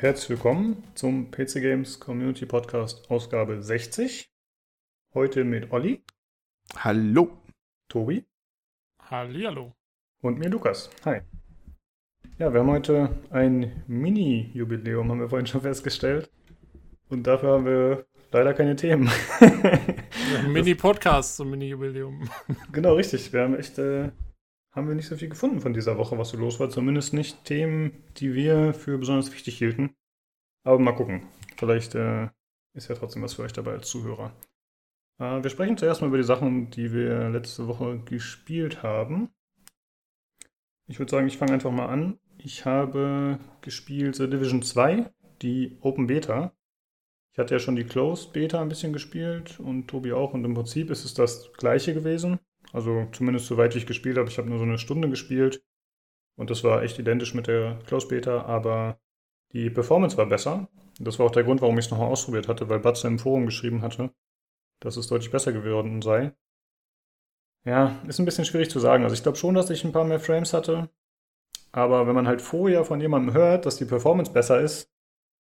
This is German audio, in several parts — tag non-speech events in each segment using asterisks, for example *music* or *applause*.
und herzlich willkommen zum PC Games Community Podcast Ausgabe 60. Heute mit Olli. Hallo. Tobi. Hallihallo. Und mir Lukas. Hi. Ja, wir haben heute ein Mini-Jubiläum, haben wir vorhin schon festgestellt. Und dafür haben wir leider keine Themen. Mini-Podcast zum Mini-Jubiläum. Genau, richtig. Wir haben echt äh, haben wir nicht so viel gefunden von dieser Woche, was so los war. Zumindest nicht Themen, die wir für besonders wichtig hielten. Aber mal gucken. Vielleicht äh, ist ja trotzdem was für euch dabei als Zuhörer. Äh, wir sprechen zuerst mal über die Sachen, die wir letzte Woche gespielt haben. Ich würde sagen, ich fange einfach mal an. Ich habe gespielt The Division 2, die Open Beta. Ich hatte ja schon die Closed Beta ein bisschen gespielt und Tobi auch. Und im Prinzip ist es das gleiche gewesen. Also zumindest soweit ich gespielt habe. Ich habe nur so eine Stunde gespielt und das war echt identisch mit der Close Beta, aber die Performance war besser. Das war auch der Grund, warum ich es nochmal ausprobiert hatte, weil Batze im Forum geschrieben hatte, dass es deutlich besser geworden sei. Ja, ist ein bisschen schwierig zu sagen. Also ich glaube schon, dass ich ein paar mehr Frames hatte. Aber wenn man halt vorher von jemandem hört, dass die Performance besser ist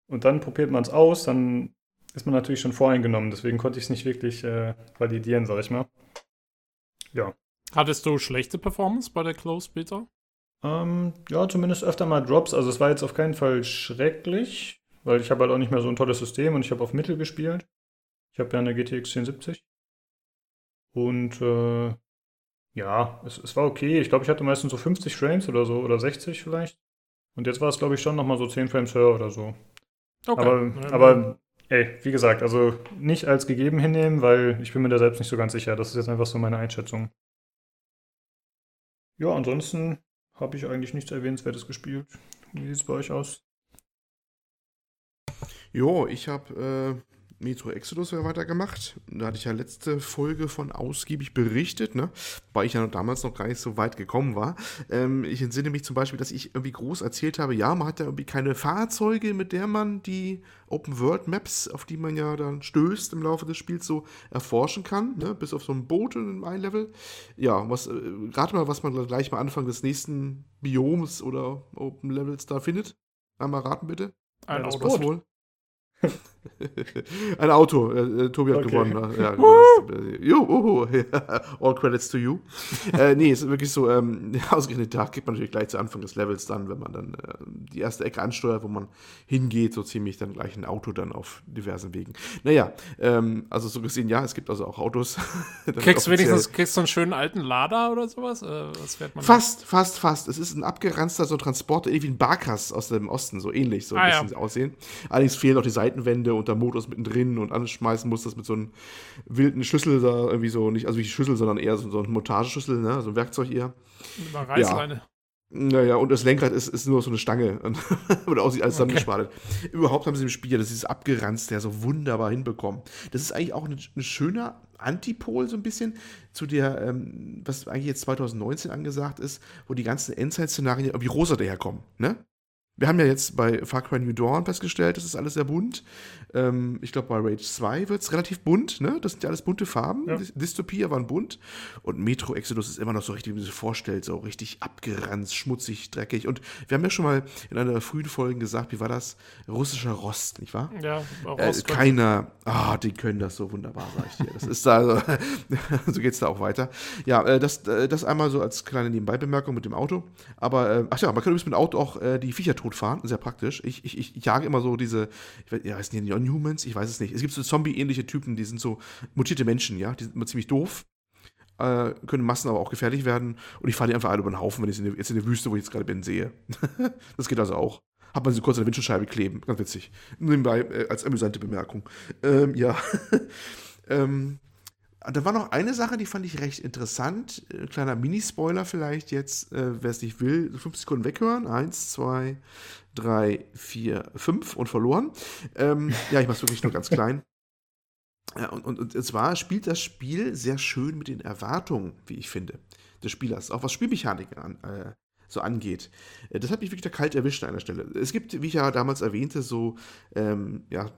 und dann probiert man es aus, dann ist man natürlich schon voreingenommen. Deswegen konnte ich es nicht wirklich äh, validieren, sag ich mal. Ja. Hattest du schlechte Performance bei der Close Beta? Ähm, ja, zumindest öfter mal Drops. Also es war jetzt auf keinen Fall schrecklich, weil ich habe halt auch nicht mehr so ein tolles System und ich habe auf Mittel gespielt. Ich habe ja eine GTX 1070. Und äh, ja, es, es war okay. Ich glaube, ich hatte meistens so 50 Frames oder so oder 60 vielleicht. Und jetzt war es, glaube ich, schon nochmal so 10 Frames höher oder so. Okay. Aber, aber Ey, wie gesagt, also nicht als gegeben hinnehmen, weil ich bin mir da selbst nicht so ganz sicher. Das ist jetzt einfach so meine Einschätzung. Ja, ansonsten habe ich eigentlich nichts Erwähnenswertes gespielt. Wie sieht es bei euch aus? Jo, ich habe äh, Metro Exodus ja weitergemacht. Da hatte ich ja letzte Folge von ausgiebig berichtet, ne? weil ich ja damals noch gar nicht so weit gekommen war. Ähm, ich entsinne mich zum Beispiel, dass ich irgendwie groß erzählt habe, ja, man hat ja irgendwie keine Fahrzeuge, mit der man die Open-World-Maps, auf die man ja dann stößt im Laufe des Spiels, so erforschen kann, ne? bis auf so ein Boot in einem Level. Ja, was, äh, rate mal, was man gleich mal Anfang des nächsten Bioms oder Open-Levels da findet. Einmal raten bitte. Ein ja, Auto. *laughs* *laughs* Ein Auto. Äh, äh Tobi hat okay. gewonnen. Ne? Ja, jo, uh, *laughs* all credits to you. *laughs* äh, nee, ist wirklich so, ähm, ausgerechnet da gibt man natürlich gleich zu Anfang des Levels dann, wenn man dann äh, die erste Ecke ansteuert, wo man hingeht, so ziemlich dann gleich ein Auto dann auf diversen Wegen. Naja, ähm, also so gesehen, ja, es gibt also auch Autos. kriegst du wenigstens kriegst du einen schönen alten Lader oder sowas? Äh, was fährt man fast, da? fast, fast. Es ist ein abgeranzter so Transporter, irgendwie ein Barkas aus dem Osten, so ähnlich, so ein ah, bisschen ja. aussehen. Allerdings fehlen auch die Seitenwände und der Motor mittendrin und anschmeißen muss das mit so einem wilden Schlüssel da irgendwie so, nicht, also nicht Schlüssel, sondern eher so, so ein Montageschlüssel, ne? so ein Werkzeug eher. Mit einer Reißleine. Ja. Naja, und das Lenkrad ist, ist nur so eine Stange. *laughs* Oder aussieht alles okay. zusammengespaltet. Überhaupt haben sie im Spiel ja das ist abgeranzt, der so wunderbar hinbekommen. Das ist eigentlich auch ein, ein schöner Antipol, so ein bisschen, zu der, ähm, was eigentlich jetzt 2019 angesagt ist, wo die ganzen Endzeit-Szenarien irgendwie rosa daherkommen. Ne? Wir haben ja jetzt bei Far Cry New Dawn festgestellt, das ist alles sehr bunt. Ähm, ich glaube, bei Rage 2 wird es relativ bunt, ne? Das sind ja alles bunte Farben. Ja. Dystopia waren bunt. Und Metro Exodus ist immer noch so richtig, wie man sich vorstellt, so richtig abgeranzt, schmutzig, dreckig. Und wir haben ja schon mal in einer der frühen Folgen gesagt, wie war das? Russischer Rost, nicht wahr? Ja, äh, Keiner, ah, oh, die können das so wunderbar, sag ich dir. Das ist da, also, so *laughs* geht es da auch weiter. Ja, äh, das, äh, das einmal so als kleine Nebenbeibemerkung mit dem Auto. Aber, äh, ach ja, man kann übrigens mit dem Auto auch die Viecher tot fahren, sehr praktisch. Ich, ich, ich jage immer so diese, ich weiß, ja, heißt die Non-Humans? Ich weiß es nicht. Es gibt so Zombie-ähnliche Typen, die sind so mutierte Menschen, ja, die sind immer ziemlich doof. Äh, können Massen aber auch gefährlich werden. Und ich fahre die einfach alle über den Haufen, wenn ich jetzt in der Wüste, wo ich jetzt gerade bin, sehe. *laughs* das geht also auch. Hat man sie kurz an der Windschutzscheibe kleben. Ganz witzig. Nebenbei äh, als amüsante Bemerkung. Ähm, ja. *laughs* ähm, da war noch eine Sache, die fand ich recht interessant. Äh, kleiner Mini-Spoiler vielleicht jetzt, äh, wer es nicht will, 50 Sekunden weghören. Eins, zwei, drei, vier, fünf und verloren. Ähm, ja, ich mache es wirklich nur ganz klein. Ja, und, und, und zwar spielt das Spiel sehr schön mit den Erwartungen, wie ich finde, des Spielers. Auch was Spielmechaniken an, äh, so angeht. Äh, das hat mich wirklich da kalt erwischt an einer Stelle. Es gibt, wie ich ja damals erwähnte, so ähm, ja,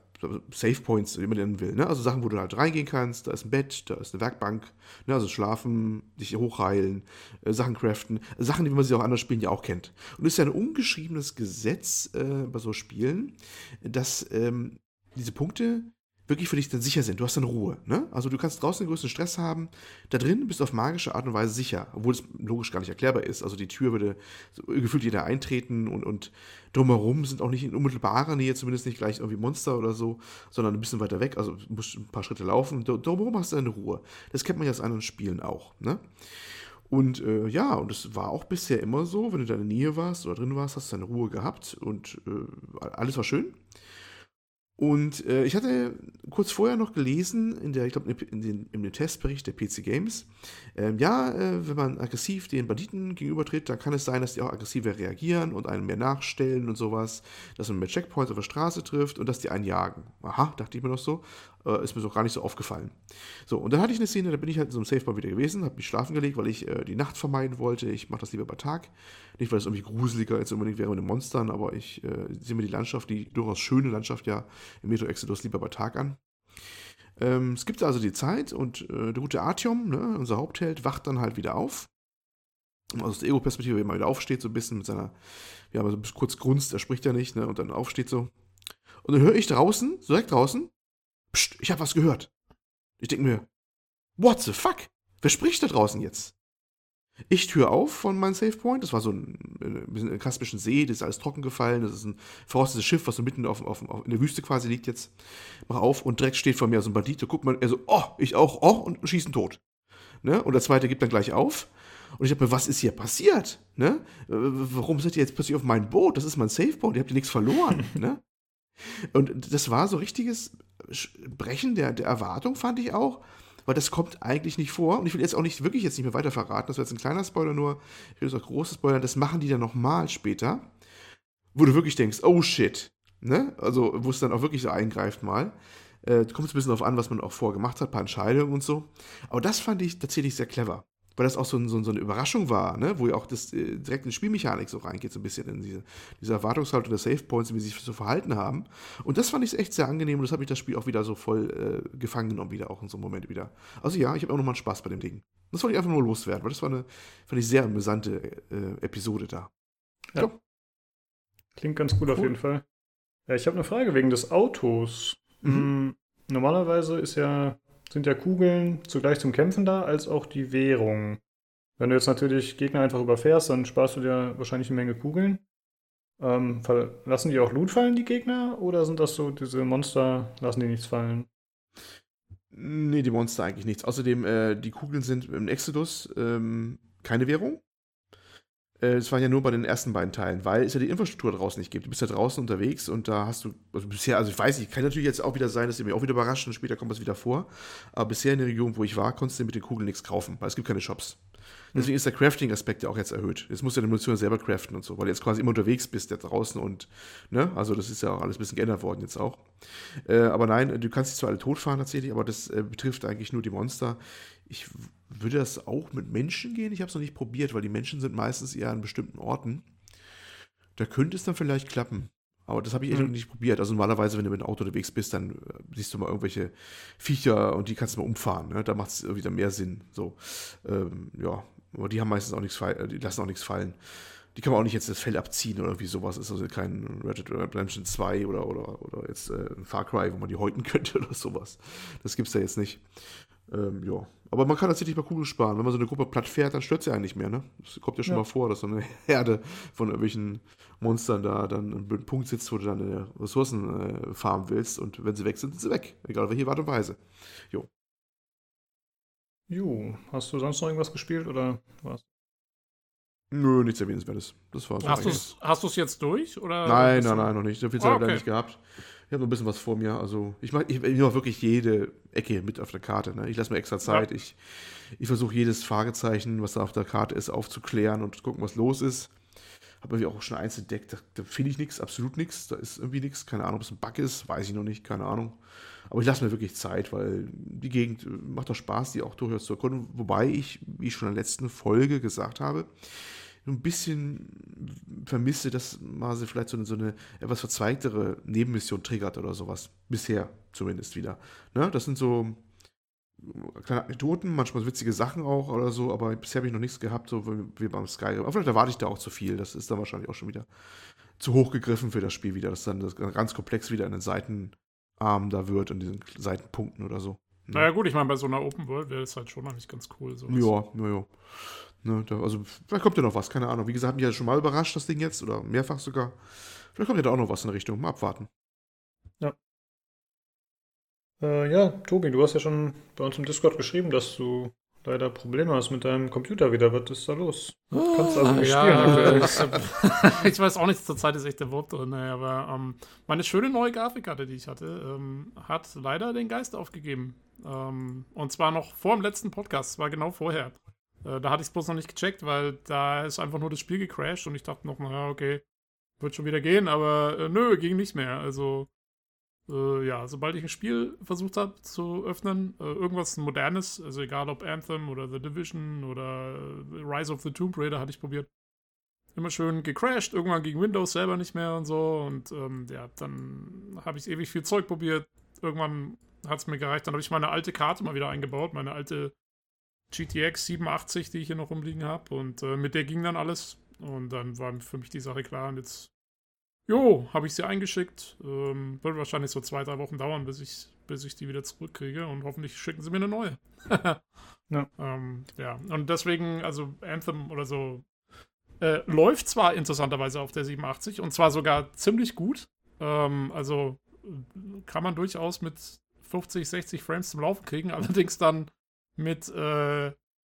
Safe Points, wie man nennen will. Ne? Also Sachen, wo du halt reingehen kannst. Da ist ein Bett, da ist eine Werkbank. Ne? Also schlafen, dich hochheilen, äh, Sachen craften. Sachen, die man sie auch anderen Spielen ja auch kennt. Und es ist ja ein ungeschriebenes Gesetz äh, bei so Spielen, dass ähm, diese Punkte wirklich für dich dann sicher sind. Du hast dann Ruhe. Ne? Also du kannst draußen den größten Stress haben. Da drin bist du auf magische Art und Weise sicher, obwohl es logisch gar nicht erklärbar ist. Also die Tür würde gefühlt jeder eintreten und, und drumherum sind auch nicht in unmittelbarer Nähe, zumindest nicht gleich irgendwie Monster oder so, sondern ein bisschen weiter weg. Also musst ein paar Schritte laufen. Drumherum hast du deine Ruhe. Das kennt man ja aus anderen Spielen auch. Ne? Und äh, ja, und es war auch bisher immer so, wenn du in der Nähe warst oder drin warst, hast du deine Ruhe gehabt und äh, alles war schön. Und äh, ich hatte kurz vorher noch gelesen, in der, ich glaube, in, den, in dem Testbericht der PC Games, äh, ja, äh, wenn man aggressiv den Banditen gegenübertritt, dann kann es sein, dass die auch aggressiver reagieren und einen mehr nachstellen und sowas, dass man mehr Checkpoints auf der Straße trifft und dass die einen jagen. Aha, dachte ich mir noch so äh, ist mir so gar nicht so aufgefallen. So, und dann hatte ich eine Szene, da bin ich halt in so einem Safebar wieder gewesen, habe mich schlafen gelegt, weil ich äh, die Nacht vermeiden wollte. Ich mache das lieber bei Tag. Nicht, weil es irgendwie gruseliger als unbedingt wäre mit den Monstern, aber ich äh, sehe mir die Landschaft, die durchaus schöne Landschaft ja im Metro Exodus lieber bei Tag an. Ähm, es gibt also die Zeit und äh, der gute Artyom, ne, unser Hauptheld, wacht dann halt wieder auf. Aus der Ego-Perspektive, wenn er wieder aufsteht, so ein bisschen mit seiner, ja, aber so kurz grunzt, er spricht ja nicht, ne, und dann aufsteht so. Und dann höre ich draußen, direkt draußen, Psst, ich habe was gehört. Ich denke mir, what the fuck? Wer spricht da draußen jetzt? Ich tür auf von meinem Safe Point. Das war so ein, ein, ein kaspischen See, das ist alles trocken gefallen. Das ist ein verrostetes Schiff, was so mitten auf, auf, auf, in der Wüste quasi liegt jetzt. Mach auf und direkt steht vor mir so ein Bandit. Da guckt man, er so, oh, ich auch, oh, und schießen tot. Ne? Und der zweite gibt dann gleich auf. Und ich dachte mir, was ist hier passiert? Ne? Warum seid ihr jetzt plötzlich auf mein Boot? Das ist mein Safe Point, ihr habt ja nichts verloren. *laughs* ne? Und das war so richtiges Brechen der, der Erwartung, fand ich auch, weil das kommt eigentlich nicht vor. Und ich will jetzt auch nicht wirklich jetzt nicht mehr weiter verraten. Das war jetzt ein kleiner Spoiler nur. Ich will jetzt auch große Spoiler. Das machen die dann nochmal später, wo du wirklich denkst, oh shit. Ne? Also, wo es dann auch wirklich so eingreift mal. Äh, kommt es ein bisschen darauf an, was man auch vorgemacht hat, ein paar Entscheidungen und so. Aber das fand ich tatsächlich sehr clever weil das auch so, ein, so, so eine Überraschung war, ne? wo ja auch das äh, direkt in die Spielmechanik so reingeht, so ein bisschen in diese, diese Erwartungshaltung der Save Points, wie sie sich so verhalten haben. Und das fand ich echt sehr angenehm und das hat mich das Spiel auch wieder so voll äh, gefangen genommen, wieder auch in so einem Moment wieder. Also ja, ich habe auch nochmal Spaß bei dem Ding. Das wollte ich einfach nur loswerden, weil das war eine, fand ich sehr amüsante äh, Episode da. Ja. ja. Klingt ganz gut cool. auf jeden Fall. Ja, ich habe eine Frage wegen des Autos. Mhm. Hm, normalerweise ist ja sind ja Kugeln zugleich zum Kämpfen da, als auch die Währung. Wenn du jetzt natürlich Gegner einfach überfährst, dann sparst du dir wahrscheinlich eine Menge Kugeln. Ähm, lassen die auch Loot fallen, die Gegner? Oder sind das so, diese Monster, lassen die nichts fallen? Nee, die Monster eigentlich nichts. Außerdem, äh, die Kugeln sind im Exodus ähm, keine Währung. Es äh, waren ja nur bei den ersten beiden Teilen, weil es ja die Infrastruktur draußen nicht gibt. Du bist ja draußen unterwegs und da hast du, also bisher, also ich weiß nicht, kann natürlich jetzt auch wieder sein, dass sie mich auch wieder überraschen und später kommt was wieder vor. Aber bisher in der Region, wo ich war, konntest du mit den Kugeln nichts kaufen, weil es gibt keine Shops. Deswegen ist der Crafting-Aspekt ja auch jetzt erhöht. Jetzt musst du deine Munition selber craften und so, weil du jetzt quasi immer unterwegs bist, da draußen und, ne, also das ist ja auch alles ein bisschen geändert worden jetzt auch. Äh, aber nein, du kannst dich zwar alle totfahren tatsächlich, aber das äh, betrifft eigentlich nur die Monster. Ich würde das auch mit Menschen gehen? Ich habe es noch nicht probiert, weil die Menschen sind meistens eher an bestimmten Orten. Da könnte es dann vielleicht klappen. Aber das habe ich eh noch nicht probiert. Also normalerweise, wenn du mit dem Auto unterwegs bist, dann äh, siehst du mal irgendwelche Viecher und die kannst du mal umfahren. Ne? Da macht es wieder mehr Sinn. So, ähm, ja, aber die haben meistens auch nichts, äh, die lassen auch nichts fallen. Die kann man auch nicht jetzt das Fell abziehen oder irgendwie sowas. Ist also kein Red Dead Redemption 2 oder, oder, oder jetzt äh, ein Far Cry, wo man die häuten *laughs* könnte oder sowas. Das gibt es da jetzt nicht. Ähm, ja. Aber man kann tatsächlich mal Kugeln sparen. Wenn man so eine Gruppe platt fährt, dann stört sie eigentlich mehr, ne? Das kommt ja schon ja. mal vor, dass so eine *laughs* Herde von irgendwelchen Monstern da dann ein Punkt sitzt, wo du dann Ressourcen äh, farmen willst und wenn sie weg sind, sind sie weg. Egal welche Art und Weise. Jo. Jo, hast du sonst noch irgendwas gespielt oder was? Nö, nichts erwähnenswertes. Das war so Hast du es jetzt durch? Oder nein, nein, nein, noch nicht. So viel Zeit oh, okay. habe ich nicht gehabt. Ich habe noch ein bisschen was vor mir. Also ich mache ich, ich mach wirklich jede Ecke mit auf der Karte. Ne? Ich lasse mir extra Zeit. Ja. Ich, ich versuche jedes Fragezeichen, was da auf der Karte ist, aufzuklären und gucken, was los ist. Habe irgendwie auch schon eins entdeckt, da, da finde ich nichts, absolut nichts. Da ist irgendwie nichts. Keine Ahnung, ob es ein Bug ist, weiß ich noch nicht, keine Ahnung. Aber ich lasse mir wirklich Zeit, weil die Gegend macht doch Spaß, die auch durchaus zu erkunden. Wobei ich, wie ich schon in der letzten Folge gesagt habe, ein bisschen vermisse, dass Mase vielleicht so eine, so eine etwas verzweigtere Nebenmission triggert oder sowas. Bisher zumindest wieder. Ne? Das sind so kleine Anekdoten, manchmal witzige Sachen auch oder so, aber bisher habe ich noch nichts gehabt, so wie beim Skyrim. Aber vielleicht erwarte ich da auch zu viel. Das ist dann wahrscheinlich auch schon wieder zu hoch gegriffen für das Spiel wieder, dass dann das ganz komplex wieder in den Seitenarmen da wird und diesen Seitenpunkten oder so. Ne? Naja, gut, ich meine, bei so einer Open World wäre das halt schon eigentlich ganz cool. So ja, ja, ja. Ne, da, also, vielleicht kommt ja noch was, keine Ahnung. Wie gesagt, hat mich ja schon mal überrascht, das Ding jetzt, oder mehrfach sogar. Vielleicht kommt ja da auch noch was in der Richtung. Mal abwarten. Ja. Äh, ja, Tobi, du hast ja schon bei uns im Discord geschrieben, dass du leider Probleme hast mit deinem Computer wieder. Was ist da los? Du kannst also nicht ja, spielen aktuell. Ich, *laughs* ich, weiß auch nicht, zurzeit ist echt der Wort drin, aber ähm, meine schöne neue Grafikkarte, die ich hatte, ähm, hat leider den Geist aufgegeben. Ähm, und zwar noch vor dem letzten Podcast, es war genau vorher. Äh, da hatte ich es bloß noch nicht gecheckt, weil da ist einfach nur das Spiel gecrashed und ich dachte noch, naja, okay, wird schon wieder gehen, aber äh, nö, ging nicht mehr. Also äh, ja, sobald ich ein Spiel versucht habe zu öffnen, äh, irgendwas Modernes, also egal ob Anthem oder The Division oder äh, Rise of the Tomb Raider hatte ich probiert, immer schön gecrashed, irgendwann gegen Windows selber nicht mehr und so und ähm, ja, dann habe ich ewig viel Zeug probiert, irgendwann hat es mir gereicht, dann habe ich meine alte Karte mal wieder eingebaut, meine alte GTX 87, die ich hier noch rumliegen habe und äh, mit der ging dann alles und dann war für mich die Sache klar und jetzt Jo, habe ich sie eingeschickt. Ähm, wird wahrscheinlich so zwei, drei Wochen dauern, bis ich, bis ich die wieder zurückkriege und hoffentlich schicken sie mir eine neue. *laughs* ja. Ähm, ja, und deswegen, also Anthem oder so, äh, läuft zwar interessanterweise auf der 87 und zwar sogar ziemlich gut. Ähm, also kann man durchaus mit 50, 60 Frames zum Laufen kriegen, allerdings dann mit, äh,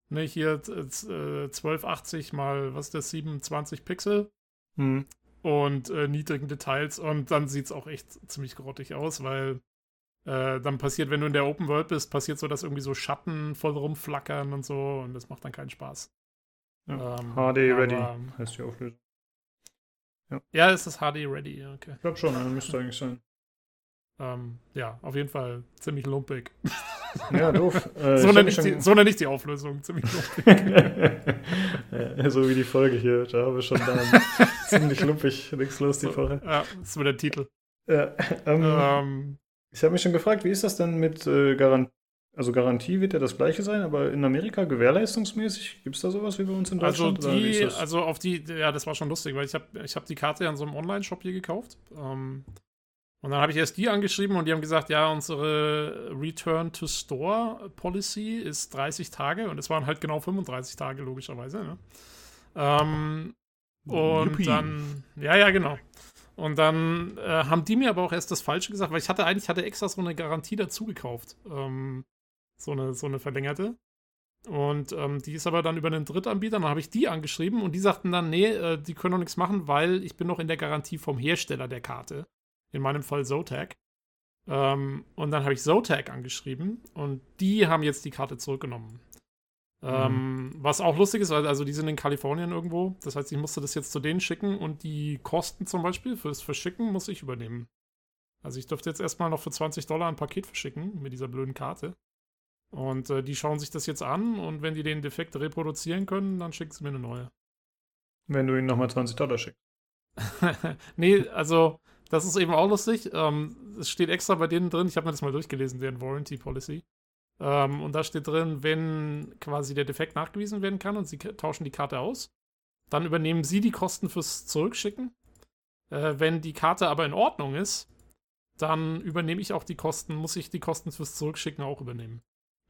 ne, hier äh, 1280 mal, was ist das, 27 Pixel. Hm und äh, niedrigen Details und dann sieht es auch echt ziemlich grottig aus, weil äh, dann passiert, wenn du in der Open World bist, passiert so, dass irgendwie so Schatten voll rumflackern und so und das macht dann keinen Spaß. Ja. Ähm, HD Ready heißt die Auflösung. Ja, ja es ist HD Ready, okay. Ich glaube schon, müsste eigentlich sein. Ähm, ja, auf jeden Fall ziemlich lumpig. *laughs* Ja, doof. *laughs* Äh, so, nenne ich, die, so nenne ich die Auflösung, ziemlich lumpig. *laughs* ja, so wie die Folge hier, da haben wir schon dann ziemlich lumpig, nichts los die Woche. Ja, das ist nur der Titel. Ja, ähm, ähm, ich habe mich schon gefragt, wie ist das denn mit äh, Garantie? Also Garantie wird ja das gleiche sein, aber in Amerika gewährleistungsmäßig gibt es da sowas wie bei uns in also Deutschland? Also, die, also auf die, ja, das war schon lustig, weil ich habe ich hab die Karte ja in so einem Online-Shop hier gekauft. Ähm, und dann habe ich erst die angeschrieben und die haben gesagt, ja, unsere Return to Store Policy ist 30 Tage und es waren halt genau 35 Tage, logischerweise. Ne? Ähm, und Yippie. dann, ja, ja, genau. Und dann äh, haben die mir aber auch erst das Falsche gesagt, weil ich hatte eigentlich hatte extra so eine Garantie dazu gekauft. Ähm, so, eine, so eine verlängerte. Und ähm, die ist aber dann über einen Drittanbieter. Dann habe ich die angeschrieben und die sagten dann, nee, äh, die können noch nichts machen, weil ich bin noch in der Garantie vom Hersteller der Karte in meinem Fall Zotac. Ähm, und dann habe ich Zotac angeschrieben und die haben jetzt die Karte zurückgenommen. Ähm, mhm. Was auch lustig ist, also die sind in Kalifornien irgendwo. Das heißt, ich musste das jetzt zu denen schicken und die Kosten zum Beispiel fürs Verschicken muss ich übernehmen. Also ich dürfte jetzt erstmal noch für 20 Dollar ein Paket verschicken mit dieser blöden Karte. Und äh, die schauen sich das jetzt an und wenn die den Defekt reproduzieren können, dann schicken sie mir eine neue. Wenn du ihnen nochmal 20 Dollar schickst. *laughs* nee, also das ist eben auch lustig. Ähm, es steht extra bei denen drin, ich habe mir das mal durchgelesen, deren Warranty Policy. Ähm, und da steht drin, wenn quasi der Defekt nachgewiesen werden kann und sie tauschen die Karte aus, dann übernehmen sie die Kosten fürs Zurückschicken. Äh, wenn die Karte aber in Ordnung ist, dann übernehme ich auch die Kosten, muss ich die Kosten fürs Zurückschicken auch übernehmen.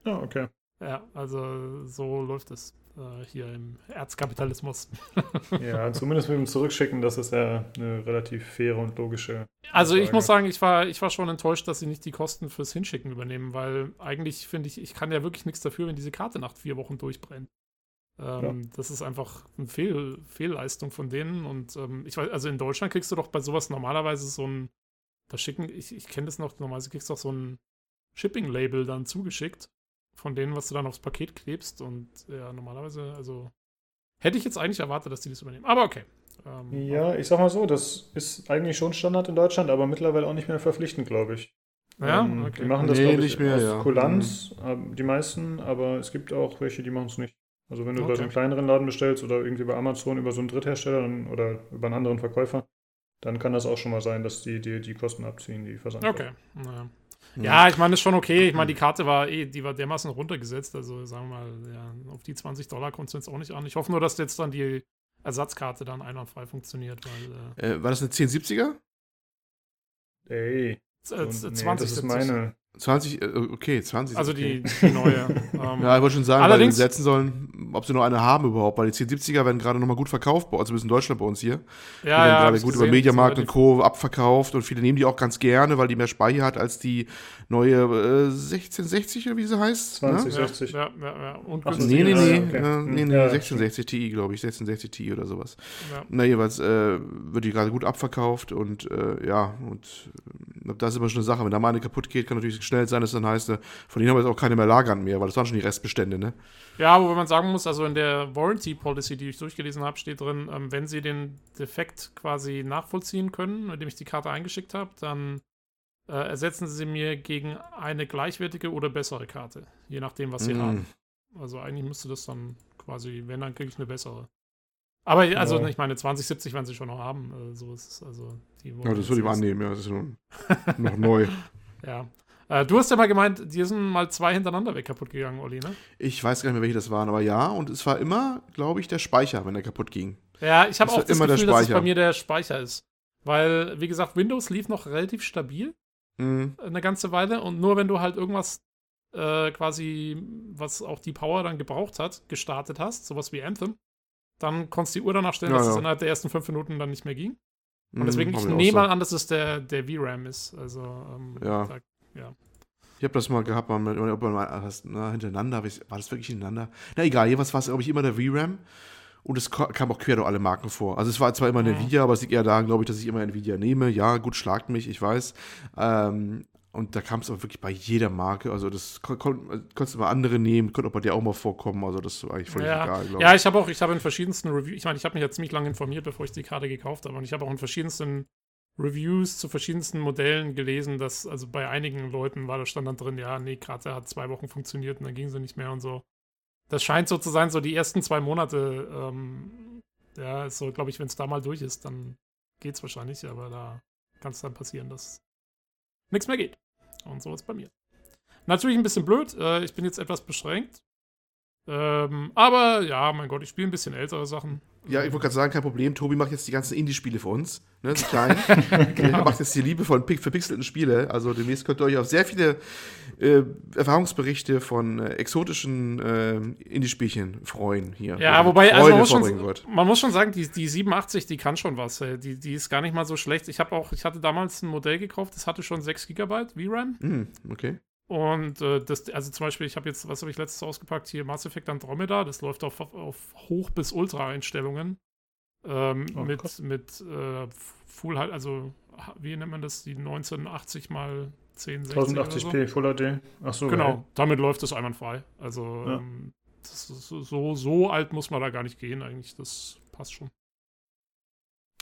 Ja, okay. Ja, also so läuft es äh, hier im Erzkapitalismus. *laughs* ja, zumindest mit dem Zurückschicken, das ist ja eine relativ faire und logische. Also ich muss sagen, ich war, ich war schon enttäuscht, dass sie nicht die Kosten fürs Hinschicken übernehmen, weil eigentlich finde ich, ich kann ja wirklich nichts dafür, wenn diese Karte nach vier Wochen durchbrennt. Ähm, ja. Das ist einfach eine Fehl, Fehlleistung von denen. Und ähm, ich weiß, also in Deutschland kriegst du doch bei sowas normalerweise so ein, da schicken, ich, ich kenne das noch, normalerweise kriegst du doch so ein Shipping-Label dann zugeschickt von denen, was du dann aufs Paket klebst. Und ja, normalerweise, also hätte ich jetzt eigentlich erwartet, dass die das übernehmen. Aber okay. Ähm, ja, ich sag mal so, das ist eigentlich schon Standard in Deutschland, aber mittlerweile auch nicht mehr verpflichtend, glaube ich. Ja, ähm, okay. Die machen das, nee, ich, mehr, aus ja. Kulanz, mhm. die meisten, aber es gibt auch welche, die machen es nicht. Also wenn du Okay. bei so einem kleineren Laden bestellst oder irgendwie bei Amazon über so einen Dritthersteller dann, oder über einen anderen Verkäufer, dann kann das auch schon mal sein, dass die die, die Kosten abziehen, die Versand. Okay. Naja. Ja, ich meine, ist schon okay. Ich meine, die Karte war eh, die war dermaßen runtergesetzt. Also sagen wir mal, ja, auf die 20 Dollar kommt es jetzt auch nicht an. Ich hoffe nur, dass jetzt dann die Ersatzkarte dann einwandfrei funktioniert, weil Äh, war das eine 1070er? Ey, äh, so, äh, nee, 20 das ist 70. meine. 20, äh, okay, 20. Also okay. die, die neue. *laughs* ähm, Ja, ich wollte schon sagen, Allerdings- weil sie setzen sollen, ob sie noch eine haben überhaupt, weil die 1070er werden gerade nochmal gut verkauft, uns, zumindest in Deutschland bei uns hier. die ja, werden ja, gerade gut gesehen, über Mediamarkt die und Co. abverkauft und viele nehmen die auch ganz gerne, weil die mehr Speicher hat als die neue äh, 1660 oder wie sie heißt. 20. Ne? Ja, 60. ja, ja, ja. Und Ach. Nee, nee, nee, okay. äh, nee, nee, Ja, 1660 Ti, glaube ich, 1660 Ti oder sowas. Ja. Na, jeweils äh, wird die gerade gut abverkauft und äh, ja, und äh, das ist immer schon eine Sache. Wenn da mal eine kaputt geht, kann natürlich schnell sein, dass dann heißt, äh, von denen haben wir jetzt auch keine mehr lagern mehr, weil das waren schon die Restbestände, ne? Ja, wobei man sagen muss, also in der Warranty Policy, die ich durchgelesen habe, steht drin, ähm, wenn sie den Defekt quasi nachvollziehen können, indem ich die Karte eingeschickt habe, dann äh, ersetzen sie mir gegen eine gleichwertige oder bessere Karte, je nachdem, was sie Mm. haben. Also eigentlich müsste das dann quasi, wenn, dann kriege ich eine bessere. Aber also Ja. ich meine, 2070 werden sie schon noch haben. So ist es. Also die Ja, das würde ich mal annehmen, ja, das ist noch, *laughs* noch neu. Ja. Äh, du hast ja mal gemeint, dir sind mal zwei hintereinander weg kaputt gegangen, Olli, ne? Ich weiß gar nicht mehr, welche das waren, aber ja, und es war immer, glaube ich, der Speicher, wenn der kaputt ging. Ja, ich habe auch das Gefühl, dass es bei mir der Speicher ist. Weil, wie gesagt, Windows lief noch relativ stabil Mhm. eine ganze Weile und nur wenn du halt irgendwas äh, quasi, was auch die Power dann gebraucht hat, gestartet hast, sowas wie Anthem, dann konntest du die Uhr danach stellen, Ja, dass es ja. innerhalb der ersten fünf Minuten dann nicht mehr ging. Und Mhm, deswegen, hab ich nehme mal an, dass es der, der VRAM ist. Also, ähm, Ja. Da, Ich habe das mal gehabt, mit- ob man mal das, na, hintereinander, hab ich- war das wirklich hintereinander? Na egal, jeweils war es, glaube ich, immer der VRAM. Und es kam auch quer durch alle Marken vor. Also es war zwar immer eine Mhm. Nvidia, aber es liegt eher daran, glaube ich, dass ich immer Nvidia nehme. Ja, gut, schlagt mich, ich weiß. Ähm, und da kam es aber wirklich bei jeder Marke. Also das kon kon konntest du mal andere nehmen, konnte auch bei dir auch mal vorkommen. Also das war eigentlich völlig ja, egal, glaube ja, ich. ich habe auch, ich habe in verschiedensten Reviews, ich meine, ich habe mich ja ziemlich lange informiert, bevor ich die Karte gekauft habe, und ich habe auch in verschiedensten Reviews zu verschiedensten Modellen gelesen, dass, also bei einigen Leuten war da stand dann drin, ja, nee, Karte hat zwei Wochen funktioniert und dann ging sie nicht mehr und so. Das scheint so zu sein, so die ersten zwei Monate, ähm, ja, ist so, glaube ich, wenn es da mal durch ist, dann geht's wahrscheinlich, aber da kann es dann passieren, dass nichts mehr geht. Und so ist bei mir. Natürlich ein bisschen blöd, äh, ich bin jetzt etwas beschränkt. Ähm, aber ja, mein Gott, ich spiele ein bisschen ältere Sachen. Ja, ich wollte gerade sagen, kein Problem. Tobi macht jetzt die ganzen Indie-Spiele für uns. Ne, die kleinen. *laughs* Er macht jetzt die Liebe von verpixelten Spiele. Also demnächst könnt ihr euch auf sehr viele äh, Erfahrungsberichte von äh, exotischen äh, Indie-Spielchen freuen hier. Ja, Wo wobei, Freude also man muss, schon, wird. man muss schon sagen, die, die 87, die kann schon was. ey. Die, die ist gar nicht mal so schlecht. Ich habe auch, ich hatte damals ein Modell gekauft, das hatte schon 6 GB VRAM. Hm, okay. Und äh, das, also zum Beispiel, ich habe jetzt, was habe ich letztes ausgepackt? Hier Mass Effect Andromeda, das läuft auf, auf Hoch- bis Ultra-Einstellungen. Ähm, Oh, mit krass. mit äh, Full halt, also wie nennt man das? Die 1980 mal 1060 oder so. 1080p Full HD. Ach so. Genau, damit läuft es einwandfrei. Also Ja. ähm, das so, so alt muss man da gar nicht gehen, eigentlich. Das passt schon.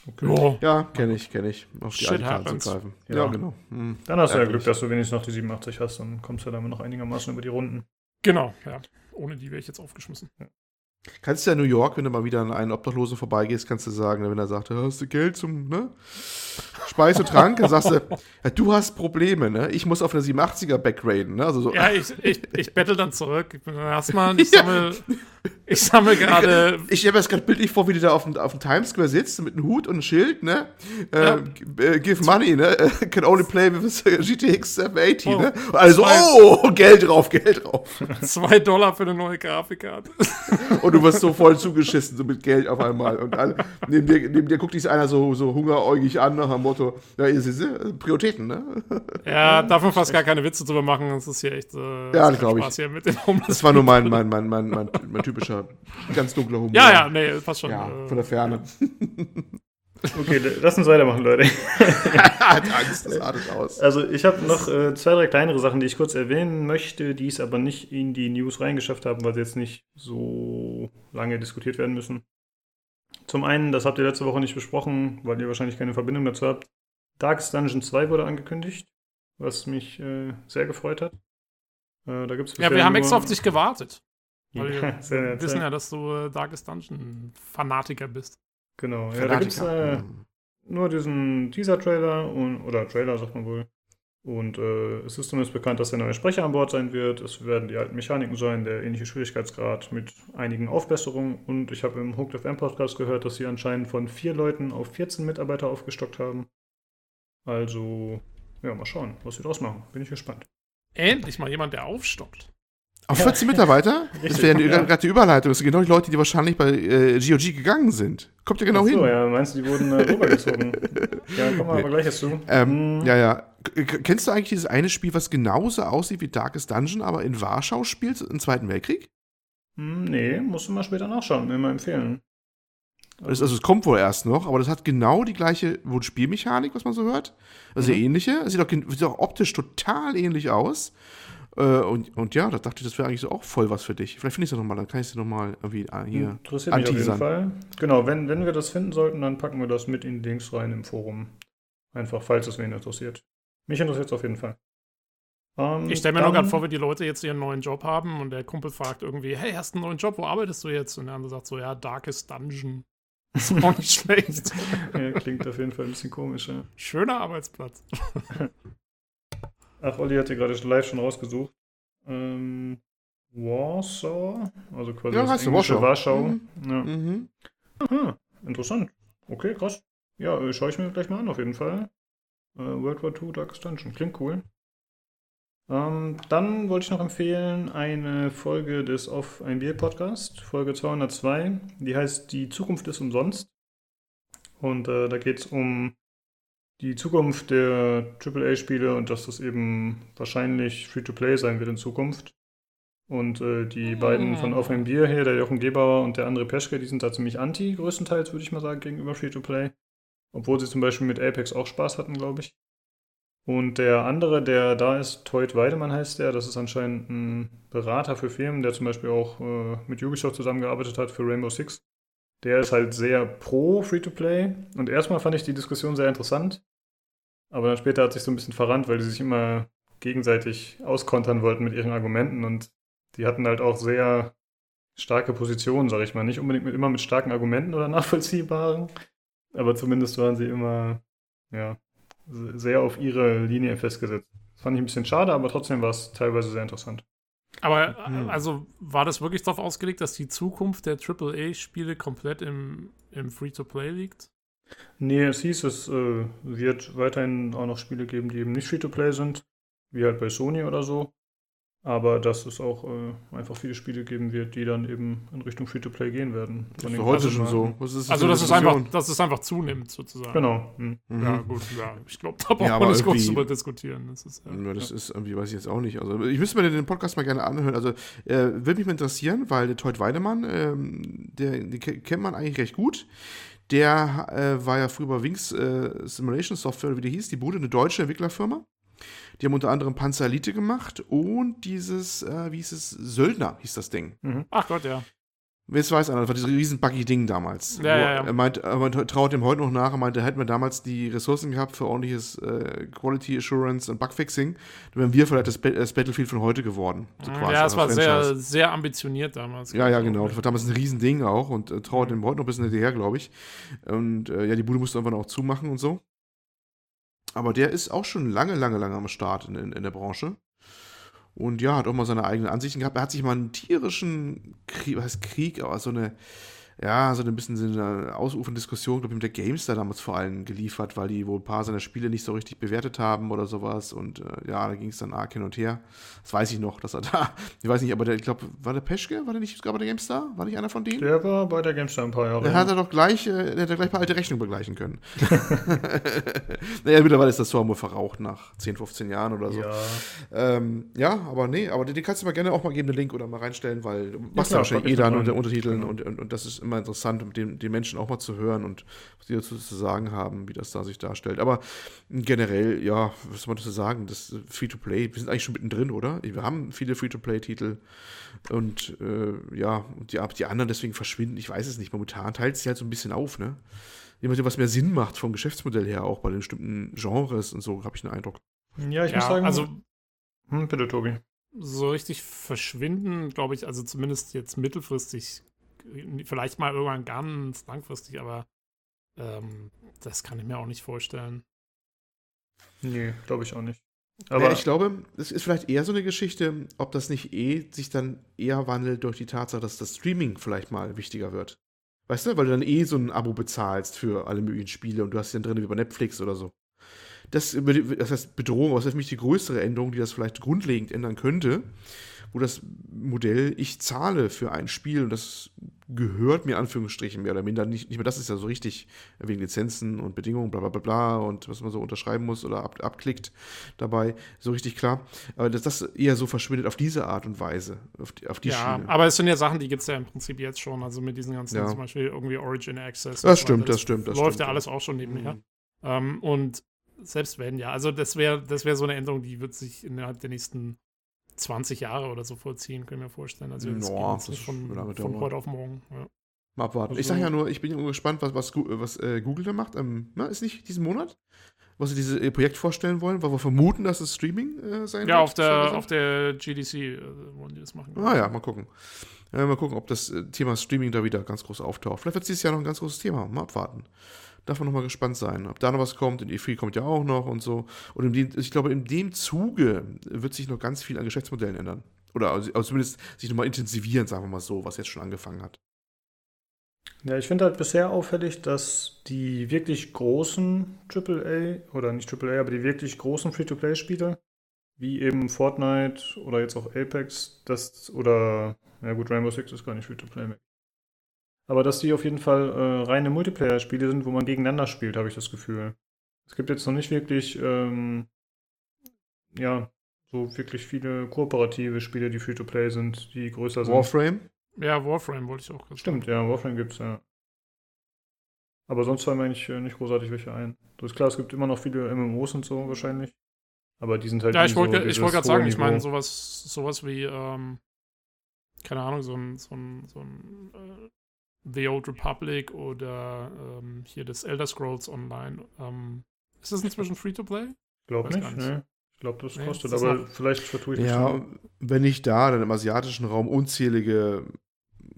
Okay. Ja, kenne ich, kenne ich. Auf die Shit alte happens. zugreifen. Ja, Ja. genau. Hm. Dann hast du ja. Glück, dass du wenigstens noch die 87 hast. Dann kommst du damit noch einigermaßen über die Runden. Genau, ja. Ohne die wäre ich jetzt aufgeschmissen. Kannst du ja in New York, wenn du mal wieder an einen Obdachlosen vorbeigehst, kannst du sagen, wenn er sagt, hast du Geld zum, ne? Speis und Trank, dann sagst du, ja, du hast Probleme, ne? Ich muss auf eine 87er backgraden, ne? Also so, Ja, ich, ich, ich bettel dann zurück. Erstmal, ich sammle, ich sammle gerade. Ich stelle mir das gerade bildlich vor, wie du da auf dem, auf dem Times Square sitzt mit einem Hut und einem Schild, ne? Ja. Äh, g- äh, give money, ne? Äh, *laughs* Can only play with GTX 780, Oh, ne? Und alle so, zwei- oh, Geld drauf, Geld drauf. *laughs* Zwei Dollar für eine neue Grafikkarte. Und du wirst so voll zugeschissen, so mit Geld auf einmal. Und alle, neben, dir, neben dir guckt dich einer so, so hungeräugig an nach dem Motto, ja, ihr seht, äh, Prioritäten, ne? Ja, darf man fast gar keine Witze drüber machen. Das ist hier echt. Äh, Ja, ist kein glaub ich. Spaß hier mit den Homeless Das war nur mein, mein, mein, mein, mein, mein typischer, ganz dunkler Humor. Ja, ja, nee, passt schon. Ja, äh, von der Ferne. Okay, lass uns weitermachen, Leute. *laughs* Hat Angst, das artet aus. Also ich habe noch äh, zwei, drei kleinere Sachen, die ich kurz erwähnen möchte, die es aber nicht in die News reingeschafft haben, weil sie jetzt nicht so lange diskutiert werden müssen. Zum einen, das habt ihr letzte Woche nicht besprochen, weil ihr wahrscheinlich keine Verbindung dazu habt. Darkest Dungeon 2 wurde angekündigt, was mich äh, sehr gefreut hat. Äh, da gibt's ja, wir haben extra auf dich gewartet. Weil Ja, *laughs* wir sehr nett, wissen ja. ja, dass du äh, Darkest Dungeon Fanatiker bist. Genau, ja, da gibt es äh, Hm. nur diesen Teaser-Trailer und, oder Trailer, sagt man wohl. Und äh, es ist zumindest bekannt, dass der neue Sprecher an Bord sein wird. Es werden die alten Mechaniken sein, der ähnliche Schwierigkeitsgrad mit einigen Aufbesserungen. Und ich habe im Hooked FM Podcast gehört, dass sie anscheinend von vier Leuten auf 14 Mitarbeiter aufgestockt haben. Also, ja, mal schauen, was sie draus machen. Bin ich gespannt. Endlich mal jemand, der aufstockt. Auf 14 Mitarbeiter? *laughs* Das wäre ja. gerade die Überleitung. Das sind genau die Leute, die wahrscheinlich bei äh, GOG gegangen sind. Kommt ja genau Ach so, hin. ja, meinst du, die wurden äh, rübergezogen? *laughs* ja, kommen wir aber gleich jetzt zu. Ähm, Hm, Ja, ja. Kennst du eigentlich dieses eine Spiel, was genauso aussieht wie Darkest Dungeon, aber in Warschau spielt, im Zweiten Weltkrieg? hm, nee, musst du mal später nachschauen, mir mal empfehlen. Das, also es kommt wohl erst noch, aber das hat genau die gleiche wohl Spielmechanik, was man so hört. Also Mhm. ähnliche. Es sieht auch, sieht auch optisch total ähnlich aus. Äh, und, und ja, da dachte ich, das wäre eigentlich so auch voll was für dich. Vielleicht finde ich es ja nochmal, dann kann ich es dir nochmal irgendwie ah, hier. Interessiert mich auf jeden. Fall. Genau, wenn, wenn wir das finden sollten, dann packen wir das mit in die Links rein im Forum. Einfach, falls es wen interessiert. Mich interessiert es auf jeden Fall. Ähm, Ich stelle mir nur dann- gerade vor, wenn die Leute jetzt ihren neuen Job haben und der Kumpel fragt irgendwie, hey, hast du einen neuen Job, wo arbeitest du jetzt? Und der andere sagt so, ja, Darkest Dungeon. *laughs* Ist auch nicht schlecht. *laughs* ja, klingt auf jeden Fall ein bisschen komisch. Ja. Schöner Arbeitsplatz. Ach, Olli hat hier gerade live schon rausgesucht. Ähm, Warsaw, also quasi Ja, das englische Warschau. Warschau. Mhm. Ja. Mhm. Aha, interessant. Okay, krass. Ja, äh, schaue ich mir gleich mal an, auf jeden Fall. Äh, World War II Darkest Dungeon. Klingt cool. Ähm, dann wollte ich noch empfehlen eine Folge des Auf ein Bier Podcast, Folge 202. Die heißt Die Zukunft ist umsonst. Und äh, da geht es um die Zukunft der AAA-Spiele und dass das eben wahrscheinlich Free-to-Play sein wird in Zukunft. Und äh, die Mm. beiden von Auf ein Bier hier, der Jochen Gebauer und der andere Peschke, die sind da ziemlich anti, größtenteils, würde ich mal sagen, gegenüber Free-to-Play. Obwohl sie zum Beispiel mit Apex auch Spaß hatten, glaube ich. Und der andere, der da ist, Teut Weidemann heißt der, das ist anscheinend ein Berater für Firmen, der zum Beispiel auch äh, mit Ubisoft zusammengearbeitet hat für Rainbow Six. Der ist halt sehr pro Free-to-Play. Und erstmal fand ich die Diskussion sehr interessant. Aber dann später hat sich so ein bisschen verrannt, weil die sich immer gegenseitig auskontern wollten mit ihren Argumenten. Und die hatten halt auch sehr starke Positionen, sag ich mal. Nicht unbedingt mit, immer mit starken Argumenten oder *laughs* nachvollziehbaren. Aber zumindest waren sie immer, ja, sehr auf ihre Linie festgesetzt. Das fand ich ein bisschen schade, aber trotzdem war es teilweise sehr interessant. Aber äh, Mhm. also war das wirklich darauf ausgelegt, dass die Zukunft der AAA-Spiele komplett im, im Free-to-Play liegt? Nee, es hieß, es äh, wird weiterhin auch noch Spiele geben, die eben nicht Free-to-Play sind, wie halt bei Sony oder so. Aber dass es auch äh, einfach viele Spiele geben wird, die dann eben in Richtung Free-to-Play gehen werden. Das ist doch heute schon so. Ist Also, für dass es, einfach, dass es einfach zunimmt, sozusagen. Genau. hm. Mhm. Ja, gut, ja. Ich glaube, da braucht Ja, man nicht irgendwie- drüber diskutieren. Das ist, ja. Ja, das ist irgendwie, weiß ich jetzt auch nicht. Also, ich müsste mir den Podcast mal gerne anhören. Also, äh, würde mich mal interessieren, weil der Teut Weidemann, ähm, der, den ke- kennt man eigentlich recht gut. Der äh, war ja früher bei Wings äh, Simulation Software, oder wie die hieß, die Bude, eine deutsche Entwicklerfirma. Die haben unter anderem Panzer Elite gemacht und dieses, äh, wie hieß es, Söldner hieß das Ding. Mhm. Ach Gott, ja. Jetzt weiß einer, das war dieses riesen buggy Ding damals. Ja, ja, ja. Er meint, meint, traut ihm heute noch nach, er meinte, hätten wir damals die Ressourcen gehabt für ordentliches äh, Quality Assurance und Bugfixing, dann wären wir vielleicht das, das Battlefield von heute geworden. So quasi, Mhm. ja, es war sehr, Franchise. sehr ambitioniert damals. Ja, ja, genau. Das war damals ein Riesending auch und äh, trauert Mhm. ihm heute noch ein bisschen hinterher, glaube ich. Und äh, ja, die Bude musste irgendwann auch zumachen und so. Aber der ist auch schon lange, lange, lange am Start in, in, in der Branche. Und ja, hat auch mal seine eigenen Ansichten gehabt. Er hat sich mal einen tierischen Krieg, was heißt Krieg, aber so eine, ja, so ein bisschen so eine ausufernde Diskussion, glaube ich, mit der GameStar damals vor allem geliefert, weil die wohl ein paar seiner Spiele nicht so richtig bewertet haben oder sowas. Und äh, ja, da ging es dann arg hin und her. Das weiß ich noch, dass er da, *laughs* ich weiß nicht, aber der, ich glaube, war der Peschke? War der nicht sogar bei der GameStar? War nicht einer von denen? Der war bei der GameStar ein paar Jahre. Der hat er doch gleich, äh, der hat gleich bei alte Rechnung begleichen können. *laughs* naja, mittlerweile ist das Tor wohl verraucht nach 10, 15 Jahren oder so. Ja, ähm, ja aber nee, aber den, den kannst du mal gerne auch mal geben, den Link oder mal reinstellen, weil du machst ja wahrscheinlich eh dann unter. Untertiteln Genau. und, und, und das ist immer interessant, um den, den Menschen auch mal zu hören und was die dazu zu sagen haben, wie das da sich darstellt. Aber generell, ja, was soll man dazu sagen? Das Free-to-Play, wir sind eigentlich schon mittendrin, oder? Wir haben viele Free-to-Play-Titel und äh, ja, und die, die anderen deswegen verschwinden. Ich weiß es nicht. Momentan teilt sich halt so ein bisschen auf, ne? Jemand, was mehr Sinn macht vom Geschäftsmodell her, auch bei den bestimmten Genres und so, habe ich den Eindruck. Ja, ich muss Ja, sagen, also hm, bitte, Tobi. so richtig verschwinden, glaube ich, also zumindest jetzt mittelfristig, vielleicht mal irgendwann ganz langfristig, aber ähm, das kann ich mir auch nicht vorstellen. Nee, glaube ich auch nicht. Aber ja, ich glaube, es ist vielleicht eher so eine Geschichte, ob das nicht eh sich dann eher wandelt durch die Tatsache, dass das Streaming vielleicht mal wichtiger wird. Weißt du, weil du dann eh so ein Abo bezahlst für alle möglichen Spiele und du hast die dann drin wie bei Netflix oder so. Das, das heißt Bedrohung, was ist für mich die größere Änderung, die das vielleicht grundlegend ändern könnte, wo das Modell, ich zahle für ein Spiel und das gehört mir Anführungsstrichen mehr oder minder nicht, nicht mehr, das ist ja so richtig wegen Lizenzen und Bedingungen, bla bla bla bla und was man so unterschreiben muss oder ab, abklickt dabei, so richtig klar. Aber dass das eher so verschwindet auf diese Art und Weise, auf die, auf die ja, Schiene. aber es sind ja Sachen, die gibt es ja im Prinzip jetzt schon, also mit diesen ganzen, Ja. zum Beispiel irgendwie Origin Access. Das stimmt, weiter. das stimmt, das läuft stimmt, ja ja. alles auch schon nebenher. Mhm. Ähm, und selbst wenn, ja, also das wäre das wär so eine Änderung, die wird sich innerhalb der nächsten 20 Jahre oder so vollziehen, können wir vorstellen. Also Ja, jetzt das nicht von, von heute auf morgen. Ja. Mal abwarten. Also- ich sage ja nur, ich bin ja gespannt, was, was, was äh, Google da macht. Ähm, na, ist nicht diesen Monat? Was sie dieses Projekt vorstellen wollen, weil wir vermuten, dass es Streaming äh, sein Ja, wird. auf der, auf der GDC äh, wollen die das machen. Ah ja, mal gucken. Äh, mal gucken, ob das äh, Thema Streaming da wieder ganz groß auftaucht. Vielleicht wird es dieses Jahr noch ein ganz großes Thema. Mal abwarten. Darf man noch mal gespannt sein, ob da noch was kommt. In E3 kommt ja auch noch und so. Und dem, ich glaube, in dem Zuge wird sich noch ganz viel an Geschäftsmodellen ändern. Oder also, also zumindest sich nochmal intensivieren, sagen wir mal so, was jetzt schon angefangen hat. Ja, ich finde halt bisher auffällig, dass die wirklich großen AAA, oder nicht AAA, aber die wirklich großen Free-to-Play-Spiele, wie eben Fortnite oder jetzt auch Apex, das, oder, ja gut, Rainbow Six ist gar nicht Free-to-Play mehr. Aber dass die auf jeden Fall äh, reine Multiplayer-Spiele sind, wo man gegeneinander spielt, habe ich das Gefühl. Es gibt jetzt noch nicht wirklich, ähm, ja, so wirklich viele kooperative Spiele, die Free-to-Play sind, die größer sind. Warframe? Ja, Warframe wollte ich auch gerade Stimmt, ja, Warframe gibt's ja. Aber sonst fallen mir eigentlich äh, nicht großartig welche ein. Das ist klar, es gibt immer noch viele MMOs und so wahrscheinlich. Aber die sind halt Ja, ich wollte so wollte gerade sagen, ich meine, sowas, sowas wie, ähm, keine Ahnung, so ein, so ein, so ein äh, The Old Republic oder ähm, hier das Elder Scrolls Online. Ähm, ist das inzwischen Free-to-Play? Ich glaube weiß nicht, gar nicht. ne? Ich glaube, das Nee, kostet, das aber noch- vielleicht vertue ich mich Ja, schon. wenn nicht da, dann im asiatischen Raum unzählige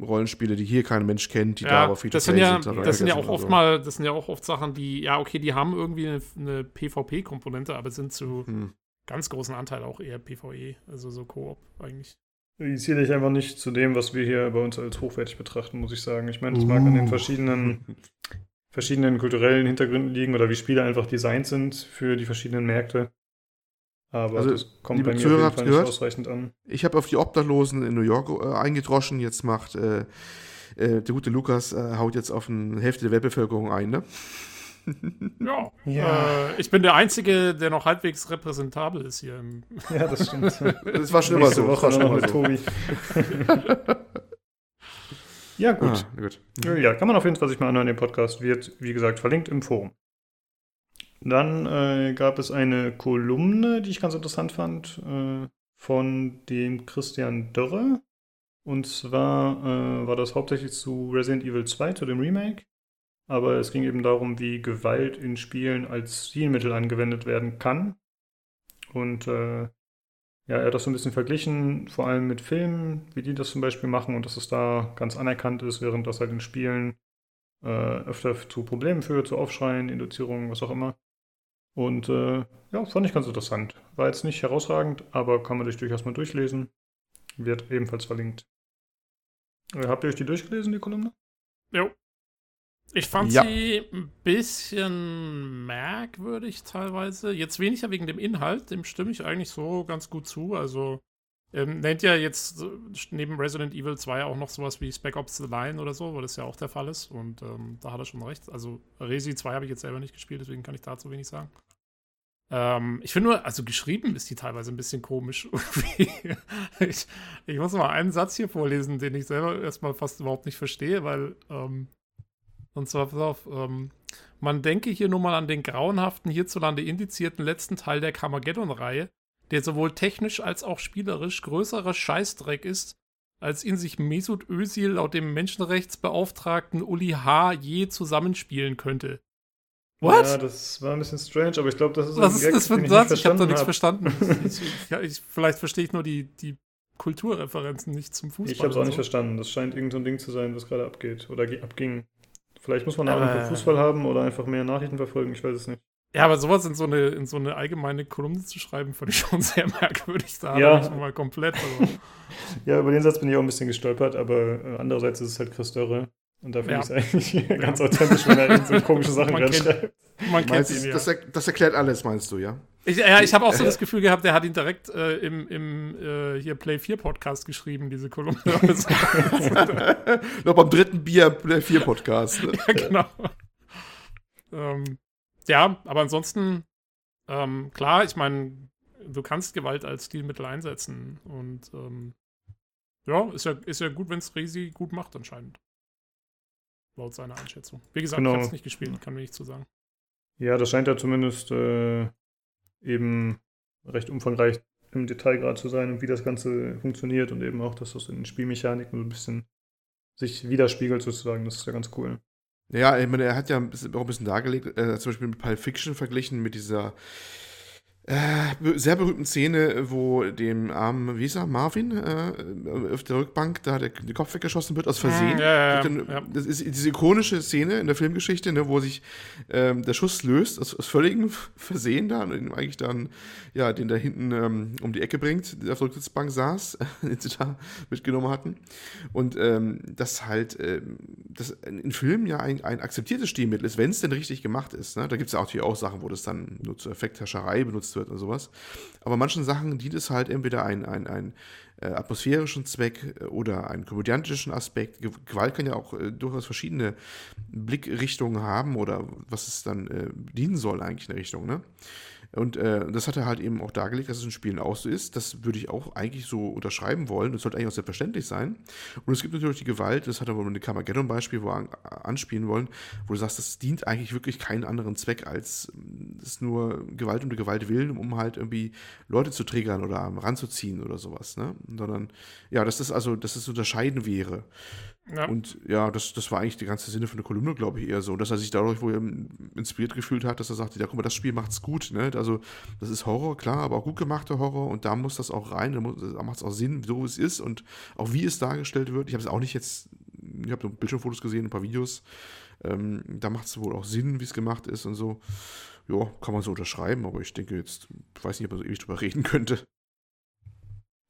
Rollenspiele, die hier kein Mensch kennt, die da Ja, aber free to das sind play ja, sind. das sind ja auch oft mal, das sind ja auch oft Sachen, die, ja, okay, die haben irgendwie eine, eine PvP-Komponente, aber sind zu Hm. ganz großen Anteil auch eher PvE, also so Koop eigentlich. Zähle ich einfach nicht zu dem, was wir hier bei uns als hochwertig betrachten, muss ich sagen. Ich meine, das mag an den Uh. verschiedenen, *laughs* verschiedenen kulturellen Hintergründen liegen oder wie Spiele einfach designt sind für die verschiedenen Märkte. Aber Also, das kommt liebe bei mir Zuhörer, auf jeden Fall ihr nicht gehört? ausreichend an. Ich habe auf die Obdachlosen in New York äh, eingedroschen. Jetzt macht äh, äh, der gute Lukas äh, haut jetzt auf eine Hälfte der Weltbevölkerung ein, ne? Ja, Ja. Äh, ich bin der Einzige, der noch halbwegs repräsentabel ist hier. Im, Ja, das stimmt. *laughs* Das war schon immer so. Das Woche war schon immer mit so. Tobi. *laughs* ja, gut. Ah, gut. Ja, kann man auf jeden Fall sich mal anhören. Der Podcast wird, wie gesagt, verlinkt im Forum. Dann äh, gab es eine Kolumne, die ich ganz interessant fand, äh, von dem Christian Dörre. Und zwar äh, war das hauptsächlich zu Resident Evil 2, zu dem Remake. Aber es ging eben darum, wie Gewalt in Spielen als Stilmittel angewendet werden kann. Und äh, ja, er hat das so ein bisschen verglichen, vor allem mit Filmen, wie die das zum Beispiel machen und dass es da ganz anerkannt ist, während das halt in Spielen äh, öfter zu Problemen führt, zu Aufschreien, Induzierungen, was auch immer. Und äh, ja, fand ich ganz interessant. War jetzt nicht herausragend, aber kann man sich durchaus mal durchlesen. Wird ebenfalls verlinkt. Äh, habt ihr euch die durchgelesen, die Kolumne? jo. Ich fand Ja. sie ein bisschen merkwürdig teilweise. Jetzt weniger wegen dem Inhalt, dem stimme ich eigentlich so ganz gut zu. Also ähm, nennt ja jetzt neben Resident Evil 2 auch noch sowas wie Spec Ops The Line oder so, weil das ja auch der Fall ist. Und ähm, da hat er schon recht. Also Resi 2 habe ich jetzt selber nicht gespielt, deswegen kann ich dazu wenig sagen. Ähm, ich finde nur, also geschrieben ist die teilweise ein bisschen komisch. *laughs* ich, ich muss mal einen Satz hier vorlesen, den ich selber erstmal fast überhaupt nicht verstehe, weil, ähm, und zwar, pass auf, ähm, man denke hier nur mal an den grauenhaften, hierzulande indizierten letzten Teil der Carmageddon-Reihe, der sowohl technisch als auch spielerisch größerer Scheißdreck ist, als ihn sich Mesut Özil laut dem Menschenrechtsbeauftragten Uli H. je zusammenspielen könnte. What? Ja, das war ein bisschen strange, aber ich glaube, das ist Was ist das für ein Satz? Ich habe da nichts hab. verstanden. *laughs* ich, ich, ich, vielleicht verstehe ich nur die, die Kulturreferenzen nicht zum Fußball. Ich habe es auch so. nicht verstanden. Das scheint irgendein so Ding zu sein, was gerade abgeht oder abging. Vielleicht muss man eine Ahnung Fußball haben oder einfach mehr Nachrichten verfolgen, ich weiß es nicht. Ja, aber sowas in so eine, in so eine allgemeine Kolumne zu schreiben, fand ich schon *laughs* sehr merkwürdig. Da ja. ich mal komplett. Also. *laughs* ja, über den Satz bin ich auch ein bisschen gestolpert, aber äh, andererseits ist es halt Chris Dörre. Und da finde ja. ich es eigentlich *laughs* ja. ganz authentisch, wenn er so komische Sachen reinschreibt. Man kennt ihn, ja. Das, das, erklärt alles, meinst du, ja? Ich, ja, ich habe auch so *laughs* das Gefühl gehabt, der hat ihn direkt äh, im, im äh, hier Play 4 Podcast geschrieben, diese Kolumne. *laughs* Noch beim dritten Bier Play 4 Podcast. Ne? *laughs* ja, genau. ähm, ja, aber ansonsten, ähm, klar, ich meine, du kannst Gewalt als Stilmittel einsetzen. Und ähm, ja, ist ja, ist ja gut, wenn es Resi gut macht, anscheinend. Laut seiner Einschätzung. Wie gesagt, genau. ich habe es nicht gespielt, kann mir nicht zu sagen. Ja, das scheint ja zumindest äh, eben recht umfangreich im Detail gerade zu sein und wie das Ganze funktioniert und eben auch, dass das in den Spielmechaniken so ein bisschen sich widerspiegelt sozusagen. Das ist ja ganz cool. Ja, ich meine, er hat ja auch ein bisschen dargelegt, äh, zum Beispiel mit Pulp Fiction verglichen mit dieser äh, sehr berühmten Szene, wo dem armen, wie ist er, Marvin, äh, auf der Rückbank da der, der Kopf weggeschossen wird aus Versehen. Ja, ja, dann, ja. Das ist diese ikonische Szene in der Filmgeschichte, ne, wo sich ähm, der Schuss löst, aus, aus völligem Versehen da und eigentlich dann, ja, den da hinten ähm, um die Ecke bringt, der auf der Rücksitzbank saß, *laughs* den sie da mitgenommen hatten. Und ähm, das halt, ähm, das in Filmen ja ein, ein akzeptiertes Stilmittel ist, wenn es denn richtig gemacht ist. Ne? Da gibt es ja auch, auch Sachen, wo das dann nur zur Effekthascherei benutzt wird und sowas. Aber manchen Sachen dient es halt entweder ein, ein, ein äh, atmosphärischen Zweck äh, oder einen komödiantischen Aspekt. Gewalt kann ja auch äh, durchaus verschiedene Blickrichtungen haben oder was es dann äh, dienen soll eigentlich in der Richtung. Ne? Und äh, das hat er halt eben auch dargelegt, dass es in Spielen auch so ist. Das würde ich auch eigentlich so unterschreiben wollen. Das sollte eigentlich auch selbstverständlich sein. Und es gibt natürlich die Gewalt, das hat er wohl mit dem Carmageddon-Beispiel, wo an, anspielen wollen, wo du sagst, das dient eigentlich wirklich keinen anderen Zweck, als es nur Gewalt um die Gewalt willen, um halt irgendwie Leute zu triggern oder ranzuziehen oder sowas. Ne? Sondern, ja, dass das also, dass es unterscheiden wäre. Ja. Und ja, das, das war eigentlich der ganze Sinne von der Kolumne, glaube ich, eher so. Dass er sich dadurch wohl inspiriert gefühlt hat, dass er sagte, ja, guck mal, das Spiel macht's gut. Ne? Also, das ist Horror, klar, aber auch gut gemachter Horror und da muss das auch rein, da, da macht es auch Sinn, so es ist und auch wie es dargestellt wird. Ich habe es auch nicht jetzt, ich habe nur Bildschirmfotos gesehen, ein paar Videos. Ähm, da macht es wohl auch Sinn, wie es gemacht ist und so. Ja, kann man so unterschreiben, aber ich denke jetzt, ich weiß nicht, ob man so ewig drüber reden könnte.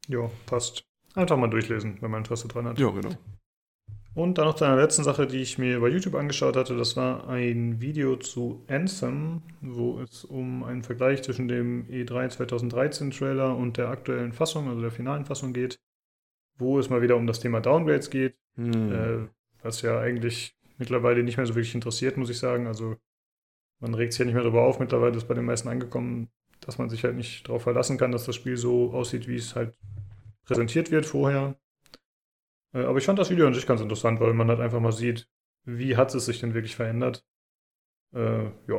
Ja, passt. Einfach mal durchlesen, wenn man Interesse dran hat. Ja, genau. Und dann noch zu einer letzten Sache, die ich mir bei YouTube angeschaut hatte. Das war ein Video zu Anthem, wo es um einen Vergleich zwischen dem E3 2013 Trailer und der aktuellen Fassung, also der finalen Fassung geht. Wo es mal wieder um das Thema Downgrades geht, hm. äh, was ja eigentlich mittlerweile nicht mehr so wirklich interessiert, muss ich sagen. Also man regt sich ja nicht mehr darüber auf. Mittlerweile ist bei den meisten angekommen, dass man sich halt nicht darauf verlassen kann, dass das Spiel so aussieht, wie es halt präsentiert wird vorher. Äh, aber ich fand das Video an sich ganz interessant, weil man halt einfach mal sieht, wie hat es sich denn wirklich verändert. Äh, ja.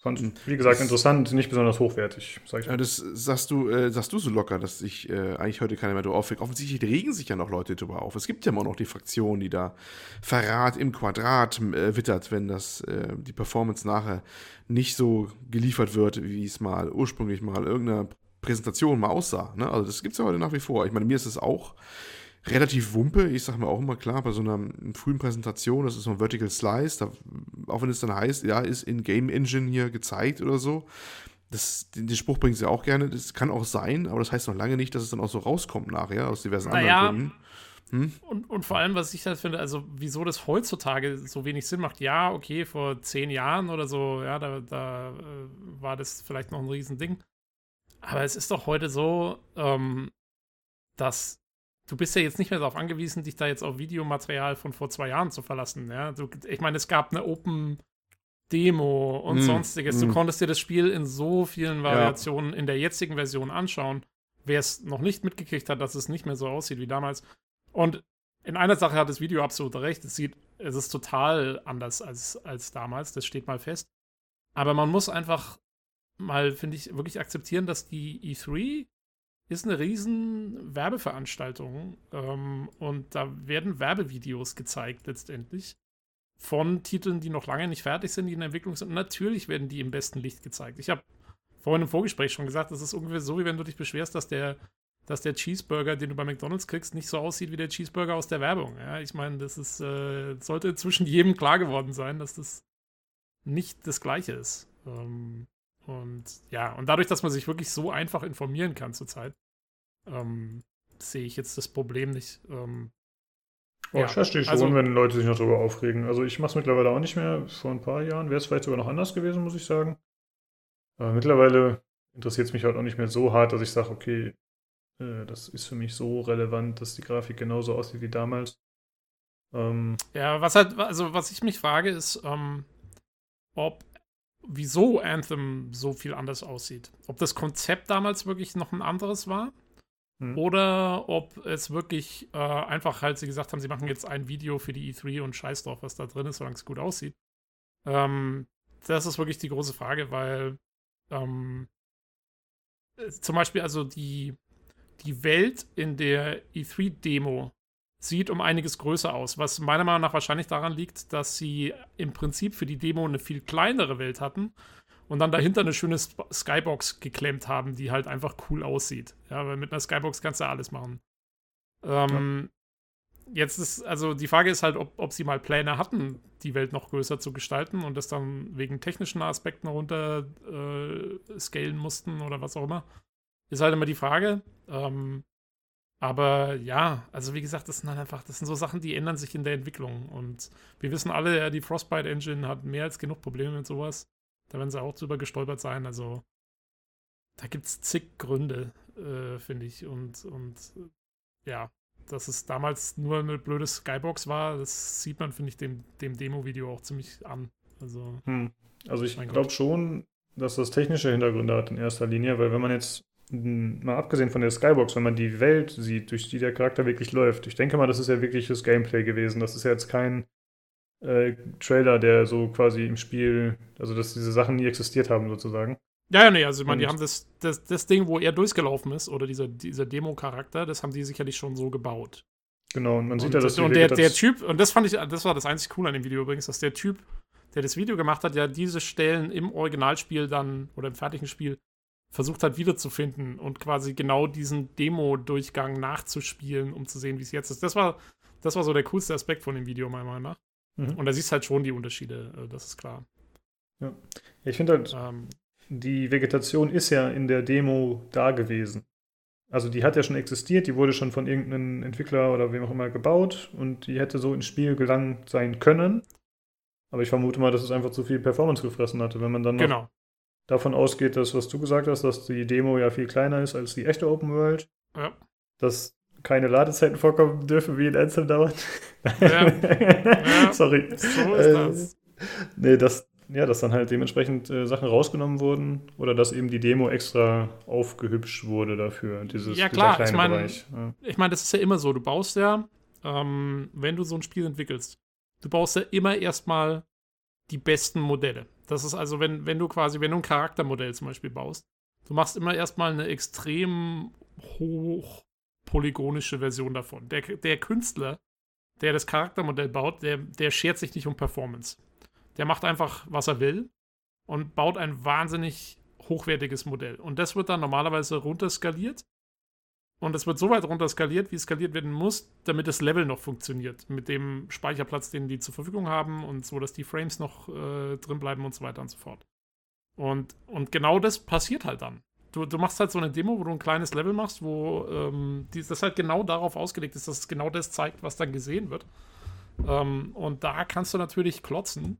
Fand, hm. wie gesagt, interessant, nicht besonders hochwertig, sag ich mal. Ja, das sagst du, äh, sagst du so locker, dass sich äh, eigentlich heute keiner mehr darüber aufregt. Offensichtlich regen sich ja noch Leute darüber auf. Es gibt ja immer noch die Fraktion, die da Verrat im Quadrat äh, wittert, wenn das äh, die Performance nachher nicht so geliefert wird, wie es mal ursprünglich mal irgendeiner Präsentation mal aussah. Ne? Also das gibt es ja heute nach wie vor. Ich meine, mir ist es auch relativ wumpe. Ich sage mir auch immer klar, bei so einer frühen Präsentation, das ist so ein Vertical Slice, da, auch wenn es dann heißt, ja, ist in Game Engine hier gezeigt oder so. Das, den, den Spruch bringen sie auch gerne. Das kann auch sein, aber das heißt noch lange nicht, dass es dann auch so rauskommt nachher aus diversen naja, anderen Gründen. Hm? Und, und vor allem, was ich halt finde, also wieso das heutzutage so wenig Sinn macht, ja, okay, vor zehn Jahren oder so, ja, da, da äh, war das vielleicht noch ein Riesending. Aber es ist doch heute so, ähm, dass du bist ja jetzt nicht mehr darauf angewiesen, dich da jetzt auf Videomaterial von vor zwei Jahren zu verlassen. Ja? Du, ich meine, es gab eine Open Demo und mm, sonstiges. Mm. Du konntest dir das Spiel in so vielen Variationen ja. in der jetzigen Version anschauen. Wer es noch nicht mitgekriegt hat, dass es nicht mehr so aussieht wie damals. Und in einer Sache hat das Video absolut recht. Es sieht, es ist total anders als, als damals. Das steht mal fest. Aber man muss einfach mal, finde ich, wirklich akzeptieren, dass die E3 ist eine riesen Werbeveranstaltung ähm, und da werden Werbevideos gezeigt letztendlich. von Titeln, die noch lange nicht fertig sind, die in Entwicklung sind. Und natürlich werden die im besten Licht gezeigt. Ich habe vorhin im Vorgespräch schon gesagt, das ist ungefähr so, wie wenn du dich beschwerst, dass der, dass der Cheeseburger, den du bei McDonalds kriegst, nicht so aussieht wie der Cheeseburger aus der Werbung. Ja, ich meine, das ist, äh, sollte inzwischen jedem klar geworden sein, dass das nicht das Gleiche ist. Ähm, und ja, und dadurch, dass man sich wirklich so einfach informieren kann zurzeit, ähm, sehe ich jetzt das Problem nicht. Ähm, oh, ja, ich verstehe schon, also, wenn Leute sich noch darüber aufregen. Also ich mache es mittlerweile auch nicht mehr. Vor ein paar Jahren wäre es vielleicht sogar noch anders gewesen, muss ich sagen. Aber mittlerweile interessiert es mich halt auch nicht mehr so hart, dass ich sage, okay, äh, das ist für mich so relevant, dass die Grafik genauso aussieht wie damals. Ähm, ja, was halt, also was ich mich frage, ist, ähm, ob wieso Anthem so viel anders aussieht. Ob das Konzept damals wirklich noch ein anderes war hm. oder ob es wirklich äh, einfach halt sie gesagt haben, sie machen jetzt ein Video für die E3 und scheiß drauf, was da drin ist, solange es gut aussieht. Ähm, das ist wirklich die große Frage, weil ähm, äh, zum Beispiel also die, die Welt in der E3-Demo sieht um einiges größer aus, was meiner Meinung nach wahrscheinlich daran liegt, dass sie im Prinzip für die Demo eine viel kleinere Welt hatten und dann dahinter eine schöne Skybox geklemmt haben, die halt einfach cool aussieht. Ja, weil mit einer Skybox kannst du ja alles machen. Ähm, ja. Jetzt ist, also die Frage ist halt, ob, ob sie mal Pläne hatten, die Welt noch größer zu gestalten und das dann wegen technischen Aspekten runter äh, scalen mussten oder was auch immer. Ist halt immer die Frage. Ähm, aber ja, also wie gesagt, das sind halt einfach, das sind so Sachen, die ändern sich in der Entwicklung. Und wir wissen alle, die Frostbite Engine hat mehr als genug Probleme mit sowas. Da werden sie auch drüber gestolpert sein. Also da gibt es zig Gründe, äh, finde ich. Und, und ja, dass es damals nur eine blöde Skybox war, das sieht man, finde ich, dem, dem Demo-Video auch ziemlich an. Also, hm. also ich glaube schon, dass das technische Hintergründe hat in erster Linie, weil wenn man jetzt mal abgesehen von der Skybox, wenn man die Welt sieht, durch die der Charakter wirklich läuft, ich denke mal, das ist ja wirkliches Gameplay gewesen. Das ist ja jetzt kein äh, Trailer, der so quasi im Spiel, also dass diese Sachen nie existiert haben, sozusagen. Ja, ja, nee, also ich meine, die haben das, das, das Ding, wo er durchgelaufen ist, oder dieser, dieser Demo-Charakter, das haben die sicherlich schon so gebaut. Genau, und man und, sieht ja, dass Und der, der Typ, und das fand ich, das war das einzig Coole an dem Video übrigens, dass der Typ, der das Video gemacht hat, ja diese Stellen im Originalspiel dann, oder im fertigen Spiel, versucht hat wiederzufinden und quasi genau diesen Demo-Durchgang nachzuspielen, um zu sehen, wie es jetzt ist. Das war, das war so der coolste Aspekt von dem Video, meiner Meinung nach. Mhm. Und da siehst halt schon die Unterschiede, äh, das ist klar. Ja, ich finde halt, ähm, die Vegetation ist ja in der Demo da gewesen. Also die hat ja schon existiert, die wurde schon von irgendeinem Entwickler oder wem auch immer gebaut und die hätte so ins Spiel gelangt sein können. Aber ich vermute mal, dass es einfach zu viel Performance gefressen hatte, wenn man dann noch genau davon ausgeht, dass, was du gesagt hast, dass die Demo ja viel kleiner ist als die echte Open World. Ja. Dass keine Ladezeiten vorkommen dürfen, wie in Anthem dauert. Ja. ja. *laughs* Sorry. So ist das. Äh, nee, dass, ja, dass dann halt dementsprechend äh, Sachen rausgenommen wurden oder dass eben die Demo extra aufgehübscht wurde dafür, dieses, ja, klar, ich mein, Bereich. Ja. Ich meine, das ist ja immer so. Du baust ja, ähm, wenn du so ein Spiel entwickelst, du baust ja immer erstmal die besten Modelle. Das ist also, wenn, wenn du quasi, wenn du ein Charaktermodell zum Beispiel baust, du machst immer erstmal eine extrem hoch polygonische Version davon. Der, der Künstler, der das Charaktermodell baut, der, der schert sich nicht um Performance. Der macht einfach, was er will und baut ein wahnsinnig hochwertiges Modell. Und das wird dann normalerweise runterskaliert und es wird so weit runter skaliert, wie es skaliert werden muss, damit das Level noch funktioniert. Mit dem Speicherplatz, den die zur Verfügung haben und so, dass die Frames noch äh, drin bleiben und so weiter und so fort. Und, und genau das passiert halt dann. Du, du machst halt so eine Demo, wo du ein kleines Level machst, wo ähm, die, das halt genau darauf ausgelegt ist, dass es genau das zeigt, was dann gesehen wird. Ähm, und da kannst du natürlich klotzen.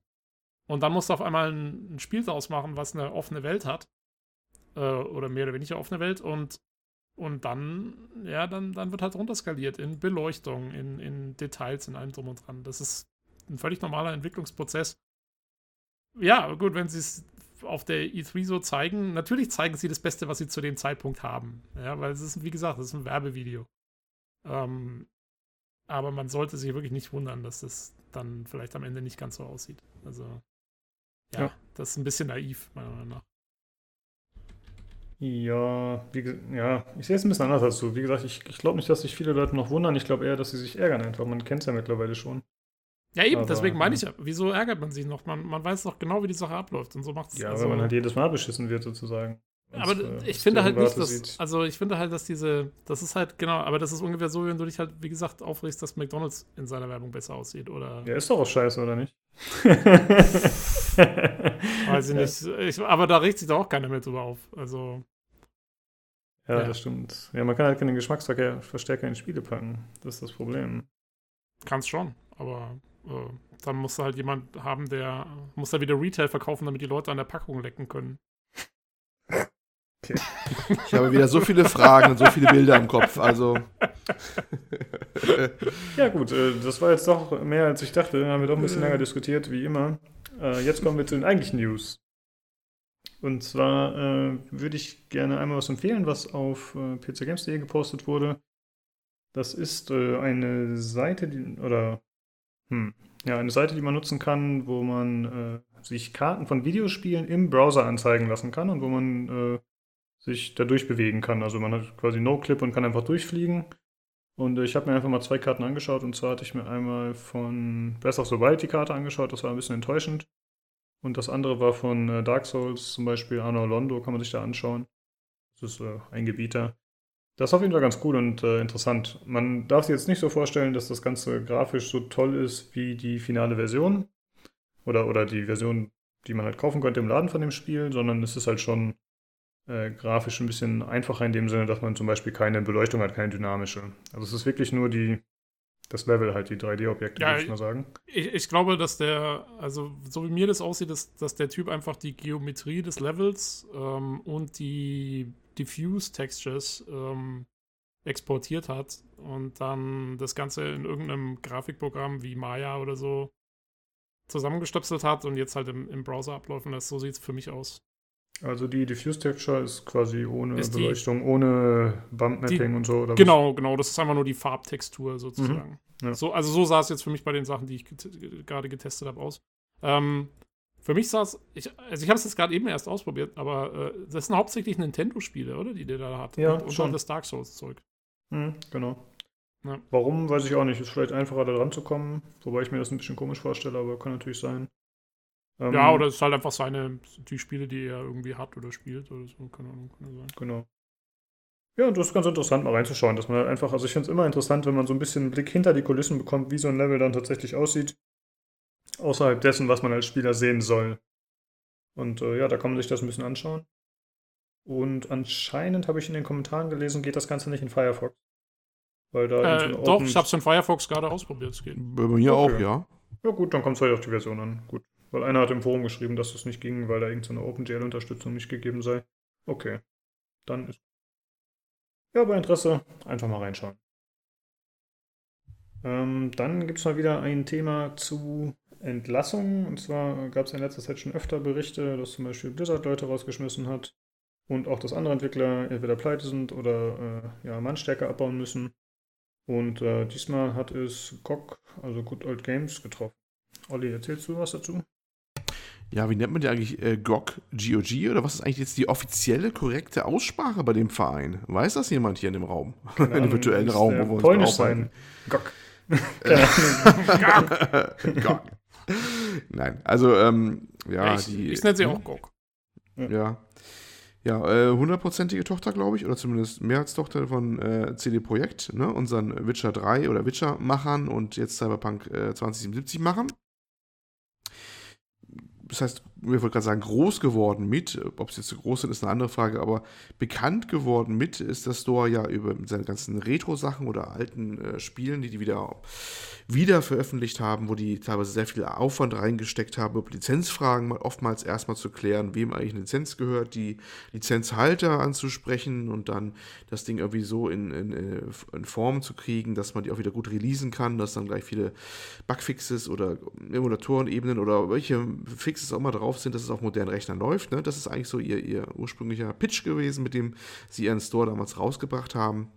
Und dann musst du auf einmal ein, ein Spiel daraus machen, was eine offene Welt hat. Äh, oder mehr oder weniger offene Welt. Und und dann, ja, dann, dann wird halt runterskaliert in Beleuchtung, in, in Details, in allem drum und dran. Das ist ein völlig normaler Entwicklungsprozess. Ja, gut, wenn sie es auf der E3 so zeigen, natürlich zeigen sie das Beste, was sie zu dem Zeitpunkt haben. Ja, weil es ist, wie gesagt, es ist ein Werbevideo. Ähm, aber man sollte sich wirklich nicht wundern, dass das dann vielleicht am Ende nicht ganz so aussieht. Also, ja, ja. das ist ein bisschen naiv, meiner Meinung nach. Ja, wie, ja, ich sehe es ein bisschen anders als du. Wie gesagt, ich, ich glaube nicht, dass sich viele Leute noch wundern. Ich glaube eher, dass sie sich ärgern einfach. Man kennt es ja mittlerweile schon. Ja, eben, Aber, deswegen meine ich ja, wieso ärgert man sich noch? Man, man weiß doch genau, wie die Sache abläuft und so macht es. Ja, also, weil man halt jedes Mal beschissen wird, sozusagen. aber äh, ich finde halt nicht, dass, sieht. also ich finde halt, dass diese, das ist halt, genau, aber das ist ungefähr so, wenn du dich halt, wie gesagt, aufregst, dass McDonalds in seiner Werbung besser aussieht, oder? Ja, ist doch auch scheiße, oder nicht? *laughs* *laughs* Weiß ich nicht. Ich, aber da regt sich doch auch keiner mehr drüber auf. Also, Ja, Ja. das stimmt. Ja, man kann halt keine Geschmacksverstärker in Spiele packen. Das ist das Problem. kannst schon, aber äh, dann musst du halt jemand haben, der muss da wieder Retail verkaufen, damit die Leute an der Packung lecken können. Ich habe wieder so viele Fragen und so viele Bilder im Kopf. Also, *laughs* Ja, gut, äh, das war jetzt doch mehr als ich dachte. Haben wir doch ein bisschen länger diskutiert, wie immer. Äh, Jetzt kommen wir zu den eigentlichen News. Und zwar äh, würde ich gerne einmal was empfehlen, was auf äh, pcgames.de gepostet wurde. Das ist äh, eine Seite, die, oder, hm, ja, eine Seite, die man nutzen kann, wo man äh, sich Karten von Videospielen im Browser anzeigen lassen kann und wo man äh, sich da durchbewegen kann. Also man hat quasi No-Clip und kann einfach durchfliegen. Und ich habe mir einfach mal zwei Karten angeschaut. Und zwar hatte ich mir einmal von Breath of the Wild die Karte angeschaut. Das war ein bisschen enttäuschend. Und das andere war von äh, Dark Souls, zum Beispiel Arno Londo, kann man sich da anschauen. Das ist äh, ein Gebieter. Das ist auf jeden Fall ganz cool und äh, interessant. Man darf sich jetzt nicht so vorstellen, dass das Ganze grafisch so toll ist wie die finale Version. Oder, oder die Version, die man halt kaufen könnte im Laden von dem Spiel, sondern es ist halt schon äh, grafisch ein bisschen einfacher in dem Sinne, dass man zum Beispiel keine Beleuchtung hat, keine dynamische. Also es ist wirklich nur die, das Level halt, die 3D-Objekte, Ja, würde ich mal sagen. Ich, ich glaube, dass der, also so wie mir das aussieht, ist, dass der Typ einfach die Geometrie des Levels ähm, und die Diffuse Textures ähm, exportiert hat und dann das Ganze in irgendeinem Grafikprogramm wie Maya oder so zusammengestöpselt hat und jetzt halt im, im Browser ablaufen lässt. So sieht es für mich aus. Also die Diffuse Texture ist quasi ohne Ist die- Beleuchtung, ohne Bump-Mapping und so. Oder was? Genau, genau. Das ist einfach nur die Farbtextur sozusagen. Mhm, ja. So, also so sah es jetzt für mich bei den Sachen, die ich get gerade getestet habe, aus. Ähm, für mich sah es, ich, also ich habe es jetzt gerade eben erst ausprobiert, aber äh, das sind hauptsächlich Nintendo-Spiele, oder? Die der da hat. Ja, und, und schon. auch das Dark Souls-Zeug. Mhm, genau. Ja. Warum, weiß ich auch nicht. Ist vielleicht einfacher, da dran zu kommen. Wobei ich mir das ein bisschen komisch vorstelle, aber kann natürlich sein. Ähm, Ja, oder es ist halt einfach seine, die Spiele, die er irgendwie hat oder spielt oder so, keine Ahnung, kann ja sein. Genau. Ja, und das ist ganz interessant, mal reinzuschauen, dass man halt einfach, also ich finde es immer interessant, wenn man so ein bisschen einen Blick hinter die Kulissen bekommt, wie so ein Level dann tatsächlich aussieht. Außerhalb dessen, was man als Spieler sehen soll. Und äh, ja, da kann man sich das ein bisschen anschauen. Und anscheinend habe ich in den Kommentaren gelesen, geht das Ganze nicht in Firefox. Weil da Äh, doch, ich hab's in Firefox gerade ausprobiert, es geht. bei mir auch, Okay. ja. Ja gut, dann kommt es halt auf die Version an. Gut. Weil einer hat im Forum geschrieben, dass das nicht ging, weil da irgendeine OpenGL-Unterstützung nicht gegeben sei. Okay. Dann ist. Ja, bei Interesse einfach mal reinschauen. Ähm, dann gibt es mal wieder ein Thema zu Entlassungen. Und zwar gab es in letzter Zeit schon öfter Berichte, dass zum Beispiel Blizzard Leute rausgeschmissen hat und auch, dass andere Entwickler entweder pleite sind oder äh, ja, Mannstärke abbauen müssen. Und äh, diesmal hat es GOG, also Good Old Games, getroffen. Olli, erzählst du was dazu? Ja, wie nennt man die eigentlich? Äh, GOG, GOG? Oder was ist eigentlich jetzt die offizielle, korrekte Aussprache bei dem Verein? Weiß das jemand hier in dem Raum? *laughs* in dem virtuellen Raum, wo wir uns Polnisch sein. GOG. *laughs* GOG. Nein, also, ähm, ja, Ja, ich die. ich nenne sie auch GOG. Ja. Ja, äh, hundertprozentige Tochter, glaube ich, oder zumindest Mehrheitstochter von äh, CD Projekt, ne? unseren Witcher 3 oder Witcher-Machern und jetzt Cyberpunk äh, 2077-Machern. Das heißt, ich wollte gerade sagen, groß geworden mit, ob sie jetzt so groß sind, ist eine andere Frage, aber bekannt geworden mit ist das Store ja über seine ganzen Retro-Sachen oder alten äh, Spielen, die die wieder, wieder veröffentlicht haben, wo die teilweise sehr viel Aufwand reingesteckt haben, über Lizenzfragen mal oftmals erstmal zu klären, wem eigentlich eine Lizenz gehört, die Lizenzhalter anzusprechen und dann das Ding irgendwie so in, in, äh, in Form zu kriegen, dass man die auch wieder gut releasen kann, dass dann gleich viele Bugfixes oder Emulatorenebenen oder welche Fixes auch mal drauf sind, dass es auf modernen Rechnern läuft. Ne? Das ist eigentlich so ihr, ihr ursprünglicher Pitch gewesen, mit dem sie ihren Store damals rausgebracht haben.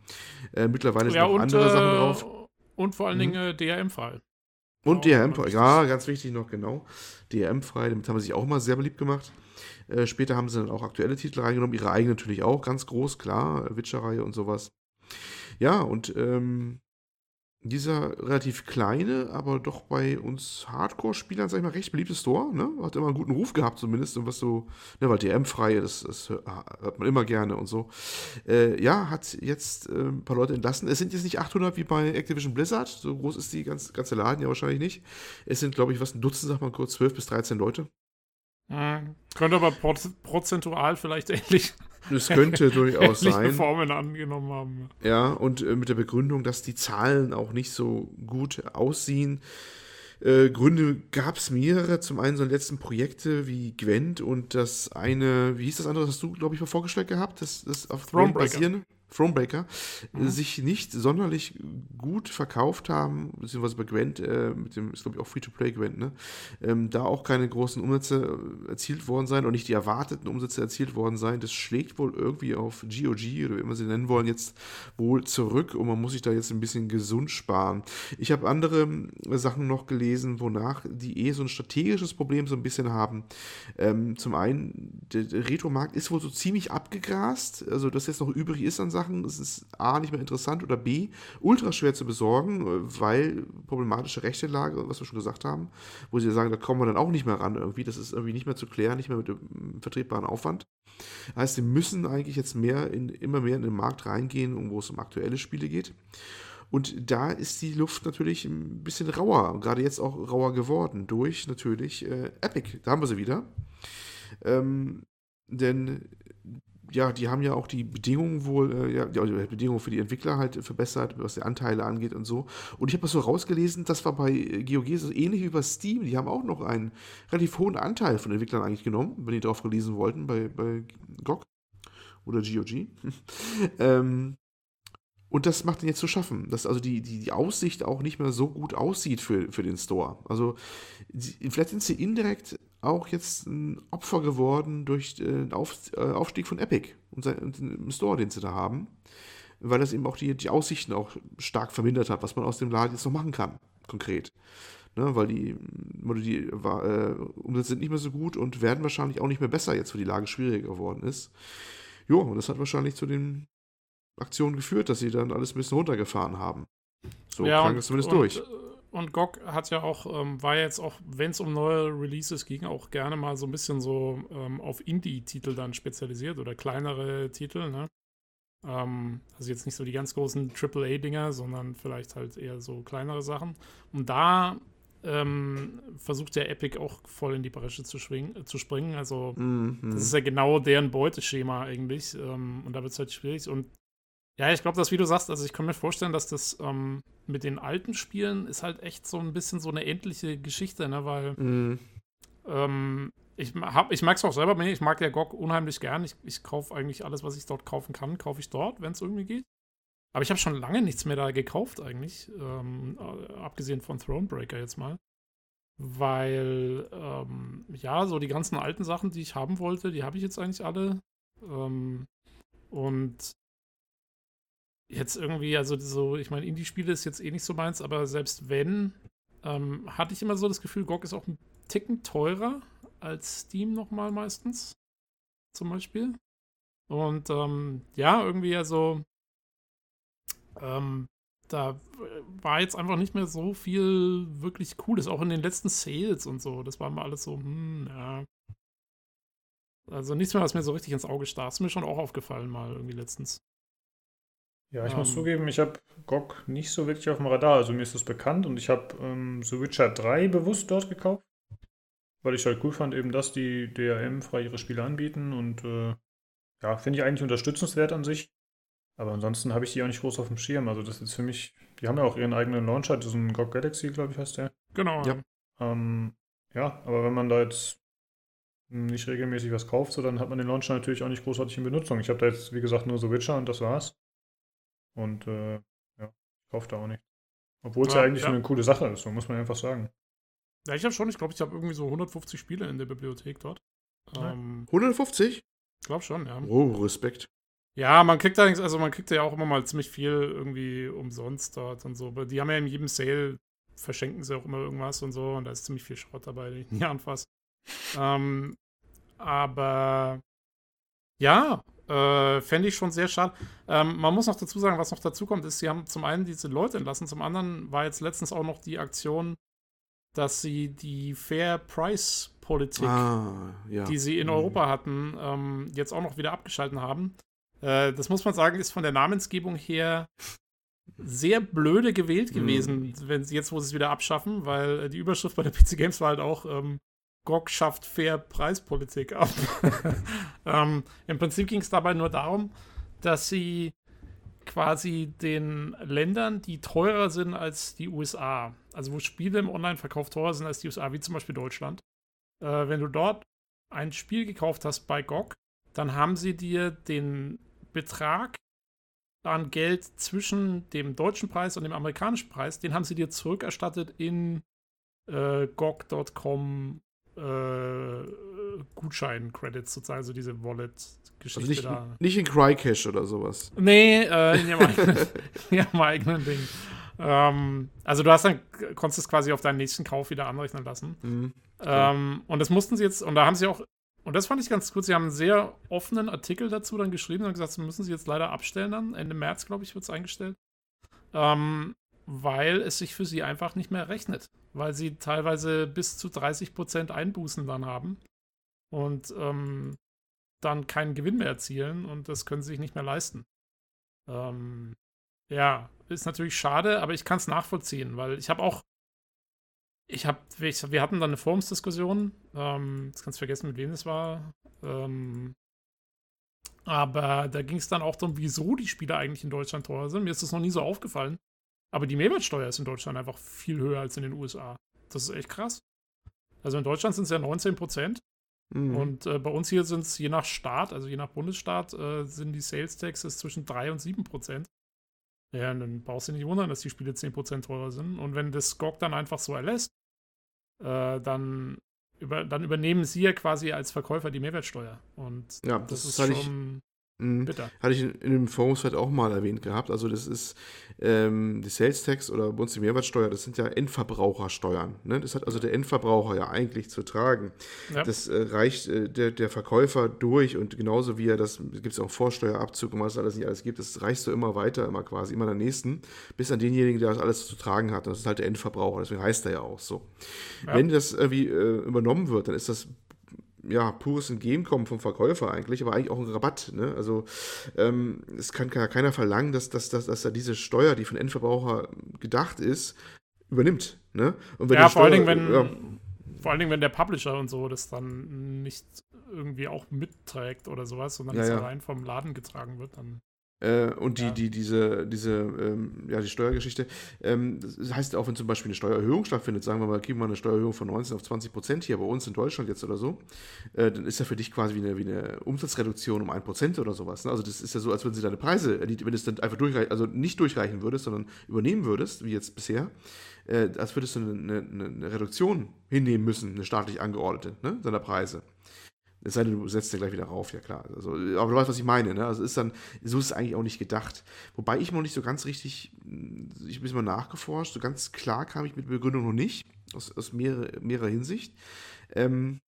Äh, mittlerweile sind Ja, auch und, andere Sachen äh, drauf. und vor allen Mhm. Dingen äh, DRM-Fall. Und DRM-frei, das ja, ganz wichtig noch, genau. DRM-frei, damit haben sie sich auch immer sehr beliebt gemacht. Äh, später haben sie dann auch aktuelle Titel reingenommen, ihre eigenen natürlich auch, ganz groß, klar, Witcher-Reihe und sowas. Ja, und ähm, dieser relativ kleine, aber doch bei uns Hardcore-Spielern, sag ich mal, recht beliebte Store, ne? Hat immer einen guten Ruf gehabt, zumindest, und was so, ne, weil DM-freie, das, das hört man immer gerne und so. Äh, ja, hat jetzt äh, ein paar Leute entlassen. Es sind jetzt nicht 800 wie bei Activision Blizzard, so groß ist die ganz, ganze Laden ja wahrscheinlich nicht. Es sind, glaube ich, was ein Dutzend, sag mal kurz, 12 bis 13 Leute. Mhm. Könnte aber prozentual vielleicht *laughs* ähnlich das könnte durchaus sein. Formen angenommen haben. Ja, und äh, mit der Begründung, dass die Zahlen auch nicht so gut aussehen. Äh, Gründe gab es mehrere. Zum einen so letzten Projekte wie Gwent und das eine, wie hieß das andere, das hast du, glaube ich, mal vorgestellt gehabt, das, das auf Gwent basierende. Thronebreaker, mhm. sich nicht sonderlich gut verkauft haben, beziehungsweise bei Gwent, äh, mit dem, ist glaube ich auch Free-to-Play Gwent, ne? Ähm, da auch keine großen Umsätze äh, erzielt worden sein und nicht die erwarteten Umsätze erzielt worden sein. Das schlägt wohl irgendwie auf GOG oder wie immer sie nennen wollen, jetzt wohl zurück und man muss sich da jetzt ein bisschen gesund sparen. Ich habe andere äh, Sachen noch gelesen, wonach die eh so ein strategisches Problem so ein bisschen haben. Ähm, zum einen, der, der Retro-Markt ist wohl so ziemlich abgegrast, also das jetzt noch übrig ist an Sachen Sachen. Es ist A, nicht mehr interessant oder B, ultra schwer zu besorgen, weil problematische Rechtelage, was wir schon gesagt haben, wo sie sagen, da kommen wir dann auch nicht mehr ran irgendwie. Das ist irgendwie nicht mehr zu klären, nicht mehr mit dem vertretbaren Aufwand. Heißt, sie müssen eigentlich jetzt mehr in, immer mehr in den Markt reingehen, wo es um aktuelle Spiele geht. Und da ist die Luft natürlich ein bisschen rauer, gerade jetzt auch rauer geworden, durch natürlich äh, Epic. Da haben wir sie wieder. Ähm, denn ja, die haben ja auch die Bedingungen wohl, äh, ja, die Bedingungen für die Entwickler halt verbessert, was die Anteile angeht und so. Und ich habe das so rausgelesen, das war bei GOG so ähnlich wie bei Steam. Die haben auch noch einen relativ hohen Anteil von Entwicklern eigentlich genommen, wenn die drauf releasen wollten, bei, bei GOG oder GOG. *laughs* ähm, und das macht ihn jetzt zu schaffen, dass also die, die, die Aussicht auch nicht mehr so gut aussieht für, für den Store. Also vielleicht sind sie indirekt auch jetzt ein Opfer geworden durch den Auf, äh, Aufstieg von Epic und, den Store, den sie da haben, weil das eben auch die, die Aussichten auch stark vermindert hat, was man aus dem Laden jetzt noch machen kann, konkret. Ne, weil die, die äh, Umsätze sind nicht mehr so gut und werden wahrscheinlich auch nicht mehr besser, jetzt wo die Lage schwieriger geworden ist. Jo, und das hat wahrscheinlich zu den Aktionen geführt, dass sie dann alles ein bisschen runtergefahren haben. So ja, klang es zumindest und, durch. Äh, und GOG hat ja auch, ähm, war jetzt auch, wenn es um neue Releases ging, auch gerne mal so ein bisschen so ähm, auf Indie-Titel dann spezialisiert oder kleinere Titel, ne? Ähm, also jetzt nicht so die ganz großen AAA-Dinger, sondern vielleicht halt eher so kleinere Sachen. Und da ähm, versucht der Epic auch voll in die Bresche zu, äh, zu springen. Also mhm. das ist ja genau deren Beuteschema eigentlich. Ähm, und da wird es halt schwierig. Und ja, ich glaube, dass, wie du sagst, also ich kann mir vorstellen, dass das ähm, mit den alten Spielen ist halt echt so ein bisschen so eine endliche Geschichte, ne, weil mm. ähm, ich, ich mag es auch selber, ich mag ja GOG unheimlich gern. Ich, ich kaufe eigentlich alles, was ich dort kaufen kann, kaufe ich dort, wenn es irgendwie geht. Aber ich habe schon lange nichts mehr da gekauft eigentlich, ähm, äh, abgesehen von Thronebreaker jetzt mal. Weil, ähm, ja, so die ganzen alten Sachen, die ich haben wollte, die habe ich jetzt eigentlich alle. Ähm, und jetzt irgendwie, also so, ich meine, Indie-Spiele ist jetzt eh nicht so meins, aber selbst wenn, ähm, hatte ich immer so das Gefühl, GOG ist auch ein Ticken teurer als Steam nochmal meistens. Zum Beispiel. Und ähm, ja, irgendwie also, ähm, da war jetzt einfach nicht mehr so viel wirklich Cooles, auch in den letzten Sales und so. Das war mal alles so, hm, ja. Also nichts mehr, was mir so richtig ins Auge stach. Ist mir schon auch aufgefallen mal irgendwie letztens. Ja, ich ähm, muss zugeben, ich habe GOG nicht so wirklich auf dem Radar. Also mir ist das bekannt und ich habe ähm, The Witcher 3 bewusst dort gekauft, weil ich halt cool fand, eben, dass die DRM frei ihre Spiele anbieten und äh, ja, finde ich eigentlich unterstützenswert an sich. Aber ansonsten habe ich die auch nicht groß auf dem Schirm. Also das ist für mich, die haben ja auch ihren eigenen Launcher, das ist ein GOG Galaxy, glaube ich, heißt der. Genau. Ja. Ähm, ja, aber wenn man da jetzt nicht regelmäßig was kauft, so dann hat man den Launcher natürlich auch nicht großartig in Benutzung. Ich habe da jetzt, wie gesagt, nur The Witcher und das war's. Und äh, ja, ich kaufe da auch nicht. Obwohl es ja, ja, eigentlich ja. eine coole Sache ist, so muss man einfach sagen. Ja, ich habe schon, ich glaube, ich habe irgendwie so 150 Spiele in der Bibliothek dort. Ähm, 150? Ich glaube schon, ja. Oh, Respekt. Ja, man kriegt allerdings, also man kriegt ja auch immer mal ziemlich viel irgendwie umsonst dort und so. Aber die haben ja in jedem Sale, verschenken sie auch immer irgendwas und so. Und da ist ziemlich viel Schrott dabei, den ich nie anfasse. ähm, aber ja, Äh, Fände ich schon sehr schade. Ähm, man muss noch dazu sagen, was noch dazu kommt, ist, sie haben zum einen diese Leute entlassen, zum anderen war jetzt letztens auch noch die Aktion, dass sie die Fair Price Politik, Ah, ja. die sie in Mhm. Europa hatten, ähm, jetzt auch noch wieder abgeschalten haben. Äh, das muss man sagen, ist von der Namensgebung her sehr blöde gewählt Mhm. gewesen, wenn sie jetzt, wo sie es wieder abschaffen, weil äh, die Überschrift bei der PC Games war halt auch ähm, GOG schafft Fair Preispolitik ab. *laughs* ähm, Im Prinzip ging es dabei nur darum, dass sie quasi den Ländern, die teurer sind als die USA, also wo Spiele im Online-Verkauf teurer sind als die USA, wie zum Beispiel Deutschland, äh, wenn du dort ein Spiel gekauft hast bei GOG, dann haben sie dir den Betrag an Geld zwischen dem deutschen Preis und dem amerikanischen Preis, den haben sie dir zurückerstattet in äh, GOG.com äh, Gutschein-Credits sozusagen, also diese Wallet-Geschichte Also nicht, da. nicht in Crycash oder sowas. Nee, äh, in ihrem eigenen, *laughs* in ihrem eigenen Ding. Ähm, also du hast dann, konntest es quasi auf deinen nächsten Kauf wieder anrechnen lassen. Mhm. Ähm, und das mussten sie jetzt, und da haben sie auch, und das fand ich ganz gut, sie haben einen sehr offenen Artikel dazu dann geschrieben und gesagt, das müssen sie jetzt leider abstellen dann. Ende März, glaube ich, wird es eingestellt. Ähm, weil es sich für sie einfach nicht mehr rechnet. Weil sie teilweise bis zu 30% Einbußen dann haben und ähm, dann keinen Gewinn mehr erzielen und das können sie sich nicht mehr leisten. Ähm, ja, ist natürlich schade, aber ich kann es nachvollziehen, weil ich habe auch ich habe, wir hatten dann eine Forumsdiskussion. Ähm, jetzt kannst du vergessen, mit wem es war. Ähm, aber da ging es dann auch darum, wieso die Spiele eigentlich in Deutschland teuer sind. Mir ist das noch nie so aufgefallen. Aber die Mehrwertsteuer ist in Deutschland einfach viel höher als in den USA. Das ist echt krass. Also in Deutschland sind es ja 19 Prozent. Mhm. Und äh, bei uns hier sind es je nach Staat, also je nach Bundesstaat, äh, sind die Sales Taxes zwischen 3 und 7 Prozent. Ja, dann brauchst du nicht wundern, dass die Spiele 10 Prozent teurer sind. Und wenn das GOG dann einfach so erlässt, äh, dann, über, dann übernehmen sie ja quasi als Verkäufer die Mehrwertsteuer. Und Ja, das, das ist ich- schon Mhm. bitter. Hatte ich in, in dem Forumsfeld auch mal erwähnt gehabt. Also das ist ähm, die Sales Tax oder bei uns die Mehrwertsteuer, das sind ja Endverbrauchersteuern. Ne? Das hat also der Endverbraucher ja eigentlich zu tragen. Ja. Das äh, reicht äh, der, der Verkäufer durch und genauso wie er das, gibt es auch Vorsteuerabzug und was es alles nicht alles gibt, das reichst du immer weiter, immer quasi, immer der nächsten, bis an denjenigen, der das alles zu tragen hat. Und das ist halt der Endverbraucher, deswegen heißt er ja auch so. Ja. Wenn das irgendwie äh, übernommen wird, dann ist das ja, pures Entgegenkommen vom Verkäufer eigentlich, aber eigentlich auch ein Rabatt. Ne? Also ähm, es kann ke- keiner verlangen, dass, dass, dass, dass er diese Steuer, die für den Endverbraucher gedacht ist, übernimmt. Ne? Und wenn Ja, vor allen, Dingen, wenn, ja, vor allen Dingen, wenn der Publisher und so das dann nicht irgendwie auch mitträgt oder sowas, sondern Ja, es ja. allein vom Laden getragen wird, dann. Äh, und die, Ja. die, diese, diese, ähm, ja, die Steuergeschichte, ähm, das heißt auch, wenn zum Beispiel eine Steuererhöhung stattfindet, sagen wir mal, kriegen wir eine Steuererhöhung von 19 auf 20 Prozent hier bei uns in Deutschland jetzt oder so, äh, dann ist ja für dich quasi wie eine, wie eine Umsatzreduktion um 1 Prozent oder sowas. Ne? Also das ist ja so, als würden sie deine Preise, äh, wenn du es dann einfach durchreichen, also nicht durchreichen würdest, sondern übernehmen würdest, wie jetzt bisher, äh, als würdest du eine, eine, eine Reduktion hinnehmen müssen, eine staatlich angeordnete, ne, deiner Preise. Es sei denn, du setzt ja gleich wieder rauf, ja klar. Also, aber du weißt, was ich meine, ne? Also ist dann, so ist es eigentlich auch nicht gedacht. Wobei ich noch nicht so ganz richtig, mh, ich habe ein bisschen mal nachgeforscht, so ganz klar kam ich mit Begründung noch nicht, aus, aus mehrere, mehrerer Hinsicht. Ähm,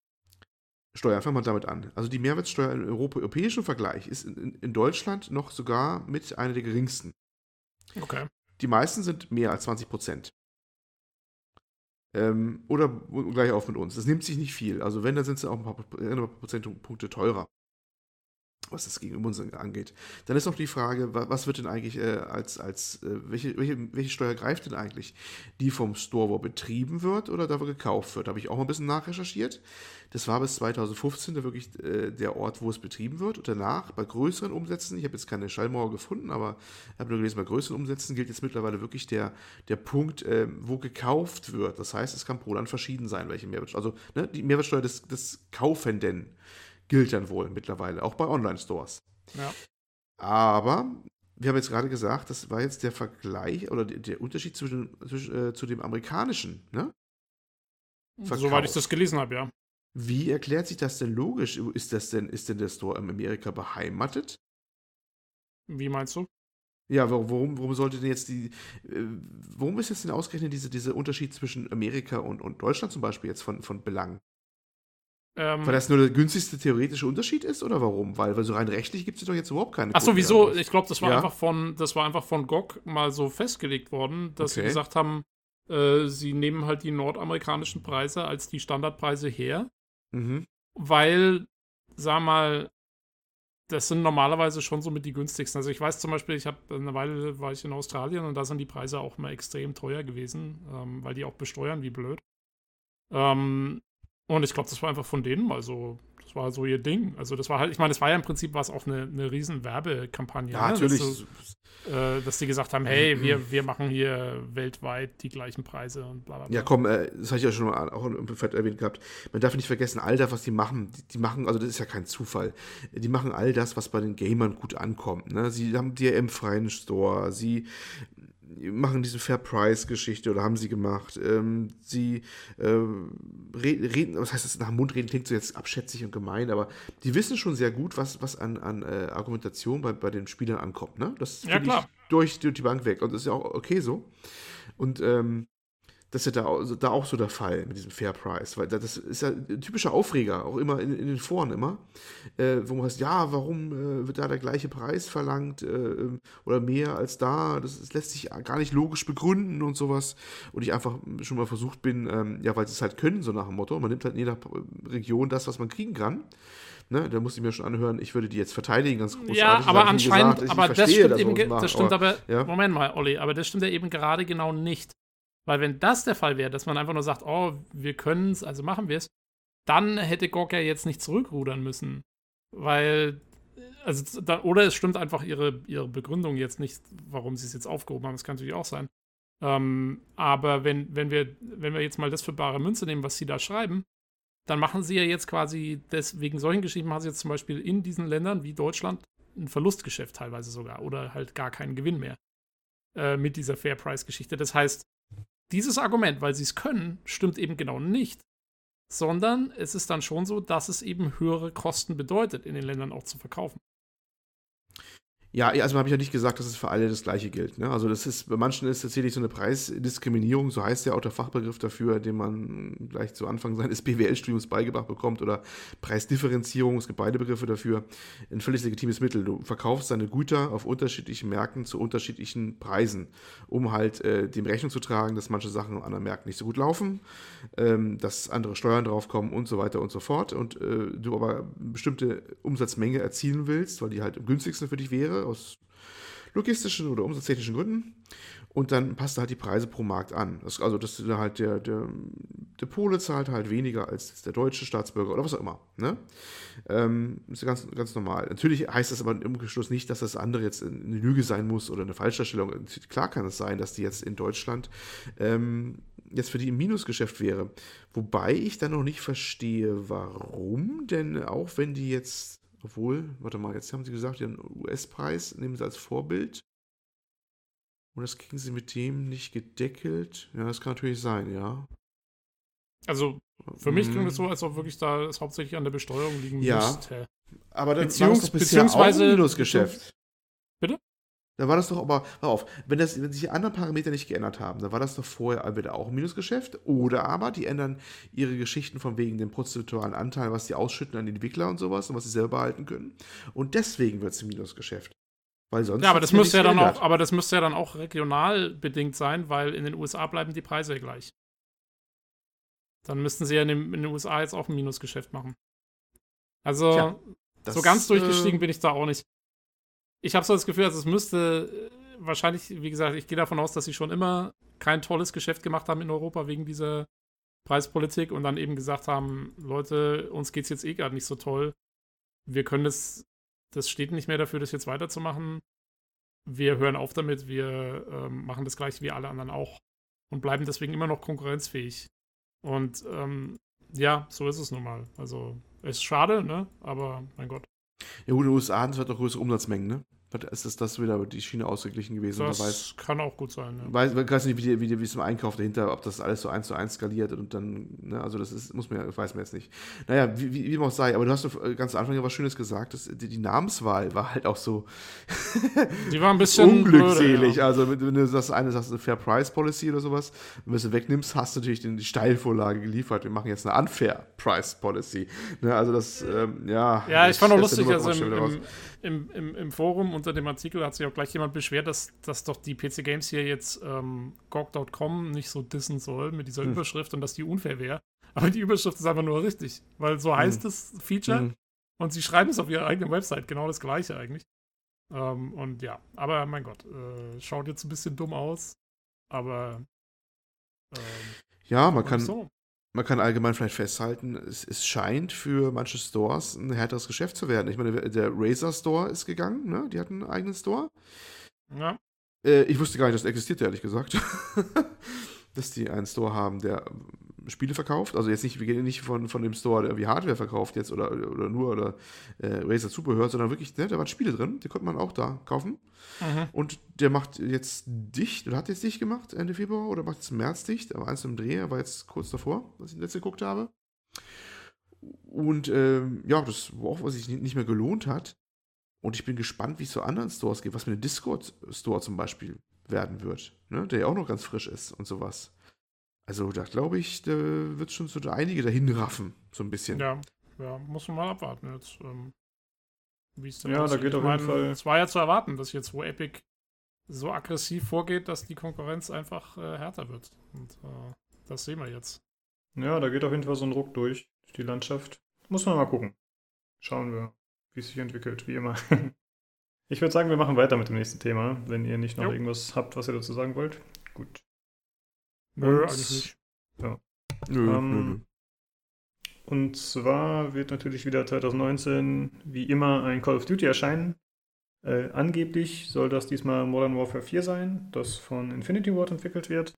Steuer, fangen wir damit an. Also die Mehrwertsteuer im europäischen Vergleich ist in, in Deutschland noch sogar mit einer der geringsten. Okay. Die meisten sind mehr als 20 Prozent. Ähm, oder gleich auf mit uns. Das nimmt sich nicht viel. Also wenn, dann sind sie auch ein paar, ein paar Prozentpunkte teurer, was das gegenüber uns angeht. Dann ist noch die Frage, wa- was wird denn eigentlich äh, als, als äh, welche, welche, welche Steuer greift denn eigentlich? Die vom Store, wo betrieben wird oder da, wo gekauft wird? Da habe ich auch mal ein bisschen nachrecherchiert. Das war bis 2015 da wirklich äh, der Ort, wo es betrieben wird. Und danach, bei größeren Umsätzen, ich habe jetzt keine Schallmauer gefunden, aber habe nur gelesen, bei größeren Umsätzen gilt jetzt mittlerweile wirklich der, der Punkt, ähm, wo gekauft wird. Das heißt, es kann pro Land verschieden sein, welche Mehrwertsteuer. Also ne, die Mehrwertsteuer des, des Kaufenden gilt dann wohl mittlerweile, auch bei Online-Stores. Ja. Aber wir haben jetzt gerade gesagt, das war jetzt der Vergleich oder der, Unterschied zwischen, zwischen äh, zu dem amerikanischen. Ne? Verkauf. Soweit ich das gelesen habe, ja. Wie erklärt sich das denn logisch? Ist das denn, ist denn der Store in Amerika beheimatet? Wie meinst du? Ja, warum, warum, warum sollte denn jetzt die, äh, warum ist jetzt denn ausgerechnet diese, dieser Unterschied zwischen Amerika und, und Deutschland zum Beispiel jetzt von, von Belang? Ähm, Weil das nur der günstigste theoretische Unterschied ist oder warum? Weil, weil so rein rechtlich gibt es doch jetzt überhaupt keine. Ach so, wieso? Ich glaube, das war Ja. einfach von, das war einfach von GOG mal so festgelegt worden, dass sie Okay. gesagt haben, äh, sie nehmen halt die nordamerikanischen Preise als die Standardpreise her, Mhm. weil, sag mal, das sind normalerweise schon so mit die günstigsten. Also ich weiß zum Beispiel, ich habe eine Weile war ich in Australien und da sind die Preise auch immer extrem teuer gewesen, ähm, weil die auch besteuern wie blöd. Ähm, und ich glaube, das war einfach von denen mal so, das war so ihr Ding. Also das war halt, ich meine, das war ja im Prinzip was auch eine, eine riesen Werbekampagne. Ja, ne? natürlich. Dass, äh, dass die gesagt haben, hey, wir, wir machen hier weltweit die gleichen Preise und bla bla bla. Ja, komm, äh, das habe ich ja schon mal auch im Fett erwähnt gehabt. Man darf nicht vergessen, all das, was die machen, die, die machen, also das ist ja kein Zufall. Die machen all das, was bei den Gamern gut ankommt. Ne? Sie haben DRM-freien Store, sie machen diese Fair Price-Geschichte oder haben sie gemacht. Ähm, sie äh, re- reden, was heißt das, nach dem Mund reden klingt so jetzt abschätzig und gemein, aber die wissen schon sehr gut, was, was an, an äh, Argumentation bei, bei den Spielern ankommt. Ne? Das Ja, finde klar. ich durch, durch die Bank weg und das ist ja auch okay so. Und ähm, das ist ja da, au- da auch so der Fall mit diesem Fair Price, weil das ist ja ein typischer Aufreger, auch immer in, in den Foren immer, äh, wo man heißt, ja, warum äh, wird da der gleiche Preis verlangt äh, ähm, oder mehr als da, das, das lässt sich gar nicht logisch begründen und sowas und ich einfach schon mal versucht bin, ähm, ja, weil sie es halt können, so nach dem Motto, man nimmt halt in jeder Region das, was man kriegen kann. Ne, da musste ich mir schon anhören, ich würde die jetzt verteidigen, ganz großartig. Ja, aber anscheinend, gesagt. Aber das stimmt, eben, das stimmt aber, ja. Moment mal, Olli, aber das stimmt ja eben gerade genau nicht. Weil wenn das der Fall wäre, dass man einfach nur sagt, oh, wir können es, also machen wir es, dann hätte GOG ja jetzt nicht zurückrudern müssen. Weil, also, da, oder es stimmt einfach ihre, ihre Begründung jetzt nicht, warum sie es jetzt aufgehoben haben, das kann natürlich auch sein. Ähm, aber wenn, wenn, wir, wenn wir jetzt mal das für bare Münze nehmen, was sie da schreiben, dann machen sie ja jetzt quasi, des, wegen solchen Geschichten machen sie jetzt zum Beispiel in diesen Ländern wie Deutschland ein Verlustgeschäft teilweise sogar oder halt gar keinen Gewinn mehr äh, mit dieser Fair Price-Geschichte. Das heißt, dieses Argument, weil sie es können, stimmt eben genau nicht, sondern es ist dann schon so, dass es eben höhere Kosten bedeutet, in den Ländern auch zu verkaufen. Ja, also habe ich ja nicht gesagt, dass es für alle das Gleiche gilt. Ne? Also das ist, bei manchen ist tatsächlich so eine Preisdiskriminierung, so heißt ja auch der Fachbegriff dafür, den man gleich zu Anfang seines *laughs* BWL-Studiums beigebracht bekommt, oder Preisdifferenzierung, es gibt beide Begriffe dafür, ein völlig legitimes Mittel. Du verkaufst deine Güter auf unterschiedlichen Märkten zu unterschiedlichen Preisen, um halt äh, dem Rechnung zu tragen, dass manche Sachen an anderen Märkten nicht so gut laufen, ähm, dass andere Steuern draufkommen und so weiter und so fort. Und äh, du aber eine bestimmte Umsatzmenge erzielen willst, weil die halt am günstigsten für dich wäre, aus logistischen oder umsatztechnischen Gründen. Und dann passt halt die Preise pro Markt an. Das, also, dass halt der, der, der Pole zahlt halt weniger als der deutsche Staatsbürger oder was auch immer. Ne? Ähm, ist ja ganz, ganz normal. Natürlich heißt das aber im Umgeschluss nicht, dass das andere jetzt eine Lüge sein muss oder eine Falschdarstellung. Klar kann es sein, dass die jetzt in Deutschland ähm, jetzt für die im Minusgeschäft wäre. Wobei ich dann noch nicht verstehe, warum, denn auch wenn die jetzt, obwohl, warte mal, jetzt haben sie gesagt, den US-Preis nehmen sie als Vorbild. Und das kriegen sie mit dem nicht gedeckelt. Ja, das kann natürlich sein, ja. Also für mich klingt es Mm. so, als ob wirklich da es hauptsächlich an der Besteuerung liegen Ja. müsste. Aber dann Beziehungs- war bisher beziehungsweise- auch ein Minusgeschäft. Da war das doch aber, pass auf, wenn, das, wenn sich die anderen Parameter nicht geändert haben, dann war das doch vorher entweder auch ein Minusgeschäft oder aber die ändern ihre Geschichten von wegen dem prozentualen Anteil, was die ausschütten an die Entwickler und sowas und was sie selber behalten können. Und deswegen wird es ein Minusgeschäft. Weil sonst Ja, aber das müsste ja dann auch, aber das müsste ja dann auch regional bedingt sein, weil in den USA bleiben die Preise ja gleich. Dann müssten sie ja in den, in den USA jetzt auch ein Minusgeschäft machen. Also, Tja, Das, so ganz durchgestiegen äh, bin ich da auch nicht. Ich habe so das Gefühl, also es müsste äh, wahrscheinlich, wie gesagt, ich gehe davon aus, dass sie schon immer kein tolles Geschäft gemacht haben in Europa wegen dieser Preispolitik und dann eben gesagt haben, Leute, uns geht's jetzt eh gerade nicht so toll. Wir können das, das steht nicht mehr dafür, das jetzt weiterzumachen. Wir hören auf damit, wir ähm, machen das gleiche wie alle anderen auch und bleiben deswegen immer noch konkurrenzfähig. Und ähm, ja, so ist es nun mal. Also, es ist schade, ne? Aber mein Gott. Ja, gut, in den USA haben es halt auch größere Umsatzmengen, ne? Ist das, wieder die Schiene ausgeglichen gewesen? Das weiß, kann auch gut sein. Ja. Weiß, weiß nicht, wie, die, wie, die, wie es im Einkauf dahinter, ob das alles so eins zu eins skaliert und dann, ne, also das ist, muss man ja, weiß man jetzt nicht. Naja, wie, wie, wie man auch sei, aber du hast äh, ganz am Anfang ja was Schönes gesagt, dass die, die Namenswahl war halt auch so *laughs* die war ein bisschen unglückselig. Blöde, ja. Also, wenn du das eine sagst, eine Fair Price Policy oder sowas, wenn du es wegnimmst, hast du natürlich die, die Steilvorlage geliefert. Wir machen jetzt eine Unfair Price Policy. Ne, also das, ähm, ja. Ja, ich fand auch lustig, also im, im, im, im, im, Forum unter dem Artikel hat sich auch gleich jemand beschwert, dass, dass doch die PC Games hier jetzt ähm, GOG.com nicht so dissen soll mit dieser hm. Überschrift und dass die unfair wäre. Aber die Überschrift ist einfach nur richtig, weil so heißt hm. das Feature hm. und sie schreiben es auf ihrer eigenen Website, genau das gleiche eigentlich. Ähm, und ja, aber mein Gott, äh, schaut jetzt ein bisschen dumm aus, aber ähm, ja, man kann, so man kann allgemein vielleicht festhalten, es, es, scheint für manche Stores ein härteres Geschäft zu werden. Ich meine, der Razer Store ist gegangen, ne? Die hatten einen eigenen Store. Ja. Äh, ich wusste gar nicht, dass das existiert, ehrlich gesagt. *laughs* dass die einen Store haben, der Spiele verkauft. Also jetzt nicht, wir gehen nicht von, von dem Store, der wie Hardware verkauft jetzt oder, oder nur oder äh, Razer Zubehör, sondern wirklich, ne, da waren Spiele drin, die konnte man auch da kaufen. Mhm. Und der macht jetzt dicht, oder hat jetzt dicht gemacht, Ende Februar, oder macht jetzt im März dicht, aber eins im Dreh, war jetzt kurz davor, was ich letzte geguckt habe. Und ähm, ja, das war auch, was sich nicht mehr gelohnt hat. Und ich bin gespannt, wie es zu anderen Stores geht, was mit dem Discord-Store zum Beispiel werden wird, ne? der ja auch noch ganz frisch ist und sowas. Also da glaube ich, da wird schon so einige dahin raffen, so ein bisschen. Ja, ja, muss man mal abwarten jetzt. Ähm, wie es Ja, da geht auf jeden Fall. Es war ja zu erwarten, dass jetzt, wo Epic so aggressiv vorgeht, dass die Konkurrenz einfach äh, härter wird. Und äh, das sehen wir jetzt. Ja, da geht auf jeden Fall so ein Ruck durch, durch die Landschaft. Muss man mal gucken. Schauen wir, wie es sich entwickelt, wie immer. *laughs* ich würde sagen, wir machen weiter mit dem nächsten Thema, wenn ihr nicht noch jo. irgendwas habt, was ihr dazu sagen wollt. Gut. Nö, und, eigentlich nicht. Ja. Nö, ähm, nö, nö. Und zwar wird natürlich wieder 2019 wie immer ein Call of Duty erscheinen. Äh, angeblich soll das diesmal Modern Warfare 4 sein, das von Infinity Ward entwickelt wird.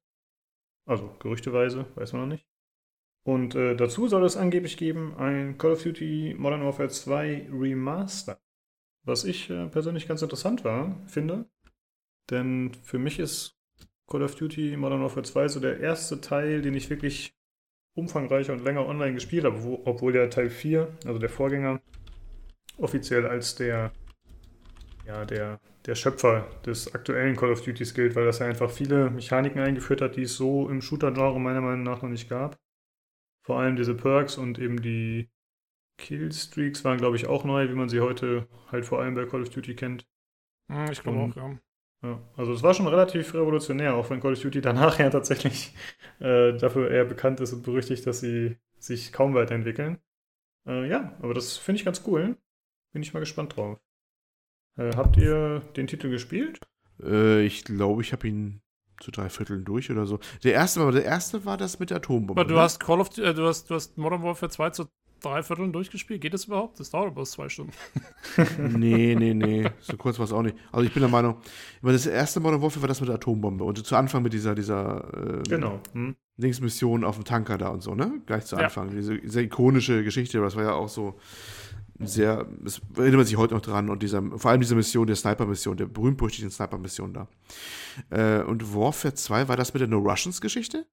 Also gerüchteweise, weiß man noch nicht. Und äh, dazu soll es angeblich geben ein Call of Duty Modern Warfare 2 Remaster. Was ich äh, persönlich ganz interessant war, finde. Denn für mich ist Call of Duty Modern Warfare 2 so der erste Teil, den ich wirklich umfangreicher und länger online gespielt habe, wo, obwohl der Teil 4, also der Vorgänger, offiziell als der, ja, der, der Schöpfer des aktuellen Call of Duty gilt, weil das ja einfach viele Mechaniken eingeführt hat, die es so im Shooter-Genre meiner Meinung nach noch nicht gab. Vor allem diese Perks und eben die Killstreaks waren, glaube ich, auch neu, wie man sie heute halt vor allem bei Call of Duty kennt. Hm, ich glaube auch, ja. Ja, also es war schon relativ revolutionär, auch wenn Call of Duty danach *laughs* ja tatsächlich äh, dafür eher bekannt ist und berüchtigt, dass sie sich kaum weiterentwickeln. Äh, ja, aber das finde ich ganz cool. Bin ich mal gespannt drauf. Äh, habt ihr den Titel gespielt? Äh, ich glaube, ich habe ihn zu drei Vierteln durch oder so. Der erste, der erste war das mit der Atombombe. Aber du ne? hast Call of äh, du hast, du hast Modern Warfare 2 zu drei Vierteln durchgespielt. Geht das überhaupt? Das dauert bloß zwei Stunden. *laughs* nee, nee, nee. So kurz war es auch nicht. Also ich bin der Meinung, das erste Modern Warfare war das mit der Atombombe. Und zu Anfang mit dieser, dieser ähm, genau. Hm. Linksmission auf dem Tanker da und so, ne? Gleich zu Anfang. Ja. Diese sehr ikonische Geschichte, das war ja auch so sehr, das erinnert man sich heute noch dran und dieser, vor allem diese Mission, der Sniper-Mission, der berühmt-berüchtigten Sniper-Mission da. Äh, und Warfare 2, war das mit der No Russians-Geschichte?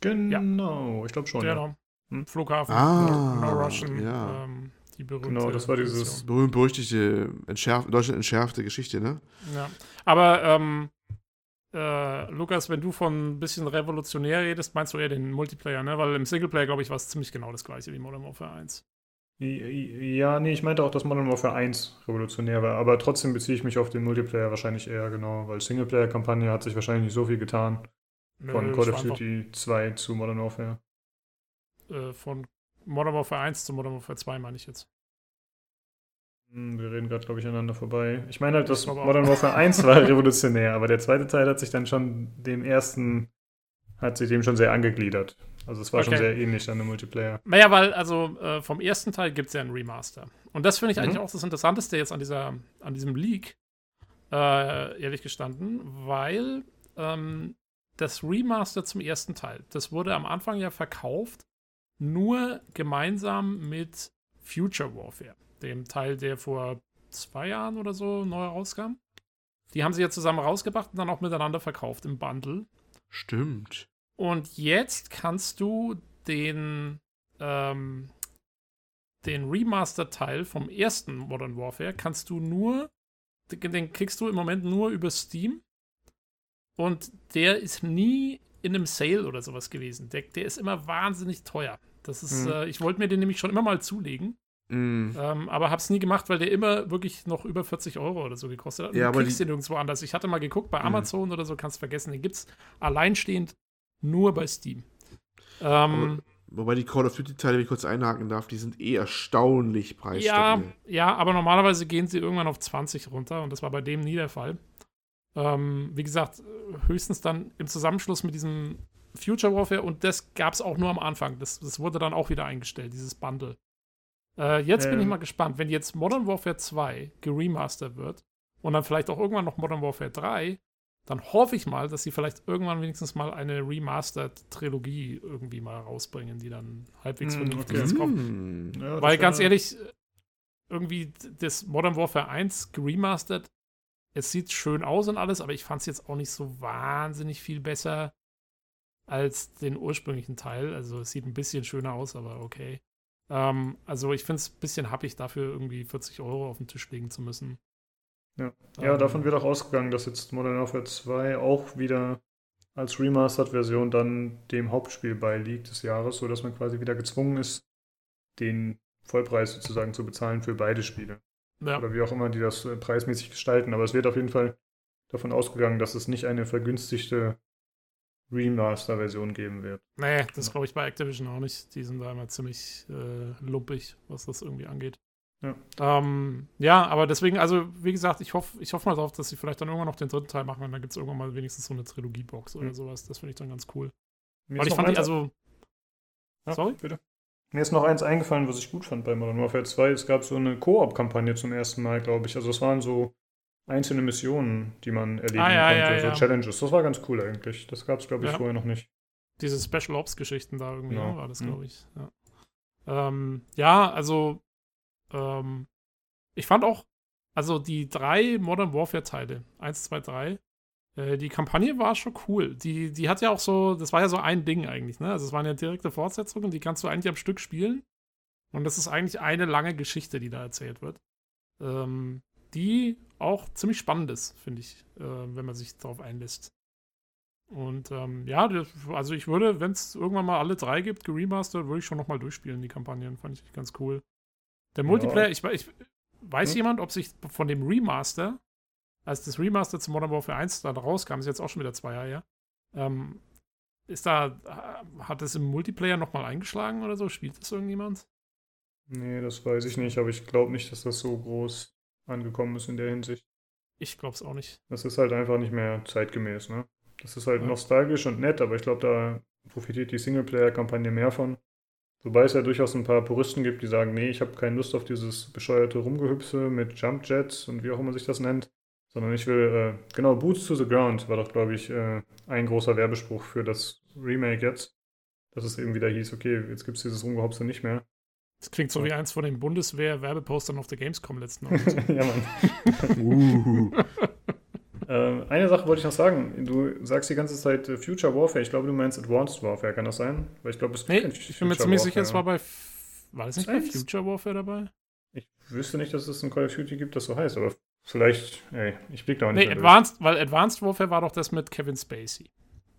Genau, ja. ich glaube schon. Genau. Ja. Hm? Flughafen, ah, no, no Russian, ja. ähm, die berühmte Genau, das war dieses berühmt-berüchtigte, entschärf, Deutschland entschärfte Geschichte, ne? Ja, aber ähm, äh, Lukas, wenn du von ein bisschen revolutionär redest, meinst du eher den Multiplayer, ne? Weil im Singleplayer, glaube ich, war es ziemlich genau das gleiche wie Modern Warfare 1. Ja, nee, ich meinte auch, dass Modern Warfare 1 revolutionär war, aber trotzdem beziehe ich mich auf den Multiplayer wahrscheinlich eher genau, weil Singleplayer-Kampagne hat sich wahrscheinlich nicht so viel getan. Von Nö, Call of Duty 2 zu Modern Warfare äh, von Modern Warfare 1 zu Modern Warfare 2, meine ich jetzt. Hm, wir reden gerade, glaube ich, aneinander vorbei. Ich meine halt, dass Modern *laughs* Warfare 1 war revolutionär, aber der zweite Teil hat sich dann schon dem ersten, hat sich dem schon sehr angegliedert. Also es war okay. schon sehr ähnlich dann im Multiplayer. Naja, weil also äh, vom ersten Teil gibt es ja einen Remaster. Und das finde ich mhm. eigentlich auch das Interessanteste jetzt an, dieser, an diesem Leak, äh, ehrlich gestanden, weil ähm, das Remaster zum ersten Teil, das wurde am Anfang ja verkauft nur gemeinsam mit Future Warfare, dem Teil, der vor zwei Jahren oder so neu rauskam. Die haben sie ja zusammen rausgebracht und dann auch miteinander verkauft im Bundle. Stimmt. Und jetzt kannst du den, ähm, den Remaster-Teil vom ersten Modern Warfare kannst du nur, den kriegst du im Moment nur über Steam. Und der ist nie in einem Sale oder sowas gewesen. Der, der ist immer wahnsinnig teuer. Das ist, mhm. äh, ich wollte mir den nämlich schon immer mal zulegen. Mm. Ähm, aber hab's nie gemacht, weil der immer wirklich noch über 40 Euro oder so gekostet hat. Ja, du kriegst den nirgendwo anders. Ich hatte mal geguckt, bei mhm. Amazon mm. oder so kannst du vergessen. Den gibt's alleinstehend nur bei Steam. Ähm, wobei die Call of Duty-Teile, wenn ich kurz einhaken darf, die sind eh erstaunlich preisstabil. Ja, ja, aber normalerweise gehen sie irgendwann auf 20 runter und das war bei dem nie der Fall. Ähm, wie gesagt, höchstens dann im Zusammenschluss mit diesem Future Warfare und das gab es auch nur am Anfang. Das, das wurde dann auch wieder eingestellt, dieses Bundle. Äh, jetzt ähm. bin ich ähm. mal gespannt, wenn jetzt Modern Warfare 2 geremastert wird und dann vielleicht auch irgendwann noch Modern Warfare 3, dann hoffe ich mal, dass sie vielleicht irgendwann wenigstens mal eine Remastered-Trilogie irgendwie mal rausbringen, die dann halbwegs mm, vernünftig okay. ist. Mm. Ja, Weil ganz ehrlich, irgendwie das Modern Warfare 1 geremastert, es sieht schön aus und alles, aber ich fand es jetzt auch nicht so wahnsinnig viel besser als den ursprünglichen Teil. Also es sieht ein bisschen schöner aus, aber okay. Ähm, also ich finde es ein bisschen happig, dafür irgendwie 40 Euro auf den Tisch legen zu müssen. Ja, ja ähm, davon wird auch ausgegangen, dass jetzt Modern Warfare 2 auch wieder als Remastered-Version dann dem Hauptspiel beiliegt des Jahres, sodass man quasi wieder gezwungen ist, den Vollpreis sozusagen zu bezahlen für beide Spiele. Ja. Oder wie auch immer die das äh, preismäßig gestalten. Aber es wird auf jeden Fall davon ausgegangen, dass es nicht eine vergünstigte Remaster-Version geben wird. Nee, das glaube ich bei Activision auch nicht. Die sind da immer ziemlich äh, lumpig, was das irgendwie angeht. Ja. Ähm, ja, aber deswegen, also wie gesagt, ich hoffe ich hoff mal drauf, dass sie vielleicht dann irgendwann noch den dritten Teil machen und dann gibt es irgendwann mal wenigstens so eine Trilogie-Box oder mhm. sowas. Das finde ich dann ganz cool. Mir Weil ich fand die, also. Ja, sorry? Bitte. Mir ist noch eins eingefallen, was ich gut fand bei Modern Warfare 2. Es gab so eine Koop-Kampagne zum ersten Mal, glaube ich. Also es waren so einzelne Missionen, die man erledigen ah, ja, konnte, ja, so ja. Challenges. Das war ganz cool eigentlich. Das gab es, glaube ich, vorher noch nicht. Diese Special Ops-Geschichten da irgendwie, genau. war das, glaube ich. Ja. Ähm, ja, also ähm, ich fand auch, also die drei Modern Warfare-Teile, 1, 2, 3, äh, die Kampagne war schon cool. Die, die hat ja auch so, das war ja so ein Ding eigentlich, ne? Also es waren ja direkte Fortsetzungen, die kannst du eigentlich am Stück spielen. Und das ist eigentlich eine lange Geschichte, die da erzählt wird. Ähm, die auch ziemlich spannend ist, finde ich, äh, wenn man sich darauf einlässt. Und ähm, ja, das, also ich würde, wenn es irgendwann mal alle drei gibt, geremastert, würde ich schon nochmal durchspielen, die Kampagnen. Fand ich ganz cool. Der Multiplayer, ich, ich weiß hm? jemand, ob sich von dem Remaster, als das Remaster zu Modern Warfare 1 da rauskam, ist jetzt auch schon wieder zwei Jahre her, ähm, ist da, hat es im Multiplayer nochmal eingeschlagen oder so? Spielt das irgendjemand? Nee, das weiß ich nicht, aber ich glaube nicht, dass das so groß angekommen ist in der Hinsicht. Ich glaube es auch nicht. Das ist halt einfach nicht mehr zeitgemäß, ne? Das ist halt ja. nostalgisch und nett, aber ich glaube, da profitiert die Singleplayer-Kampagne mehr von. Wobei es ja durchaus ein paar Puristen gibt, die sagen, nee, ich habe keine Lust auf dieses bescheuerte Rumgehüpse mit Jumpjets und wie auch immer sich das nennt, sondern ich will, äh, genau, Boots to the Ground war doch, glaube ich, äh, ein großer Werbespruch für das Remake jetzt. Dass es eben wieder hieß, okay, jetzt gibt es dieses Rumgehopse nicht mehr. Das klingt so wie eins von den Bundeswehr-Werbepostern auf der Gamescom letzten Mal. *laughs* ja, Mann. uh. *laughs* äh, eine Sache wollte ich noch sagen. Du sagst die ganze Zeit äh, Future Warfare. Ich glaube, du meinst Advanced Warfare. Kann das sein? Weil ich glaube, es nee, ich bin mir ziemlich sicher, es war bei. War das nicht bei Future Warfare dabei? Ich wüsste nicht, dass es ein Call of Duty gibt, das so heißt, aber vielleicht, ey, ich blick da auch nicht. Nee, Advanced, weil Advanced Warfare war doch das mit Kevin Spacey.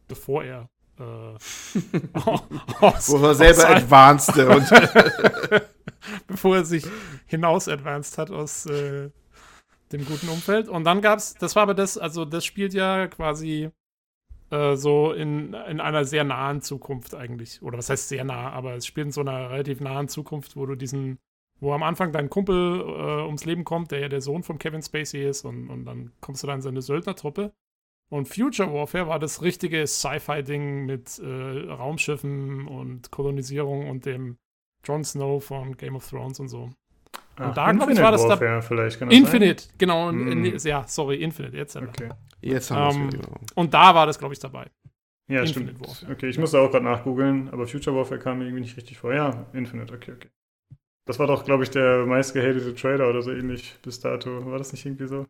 Bevor er äh, *laughs* *laughs* aus, Wo er selber advanced und *laughs* bevor er sich hinaus advanced hat aus äh, dem guten Umfeld. Und dann gab's, das war aber das, also das spielt ja quasi äh, so in, in einer sehr nahen Zukunft eigentlich. Oder was heißt sehr nah, aber es spielt in so einer relativ nahen Zukunft, wo du diesen, wo am Anfang dein Kumpel äh, ums Leben kommt, der ja der Sohn von Kevin Spacey ist, und, und dann kommst du da in seine Söldnertruppe. Und Future Warfare war das richtige Sci-Fi-Ding mit äh, Raumschiffen und Kolonisierung und dem Jon Snow von Game of Thrones und so. Ach, und da, glaube ich, war das Warfare da. Vielleicht, Infinite, sein? genau. Mm. Ja, sorry, Infinite, jetzt. Okay. Jetzt haben wir es. Ähm, und da war das, glaube ich, dabei. Ja, Infinite stimmt. Warfare. Okay, ich musste auch gerade nachgoogeln, aber Future Warfare kam mir irgendwie nicht richtig vor. Ja, Infinite, okay, okay. Das war doch, glaube ich, der meistgehatete Trailer oder so ähnlich bis dato. War das nicht irgendwie so?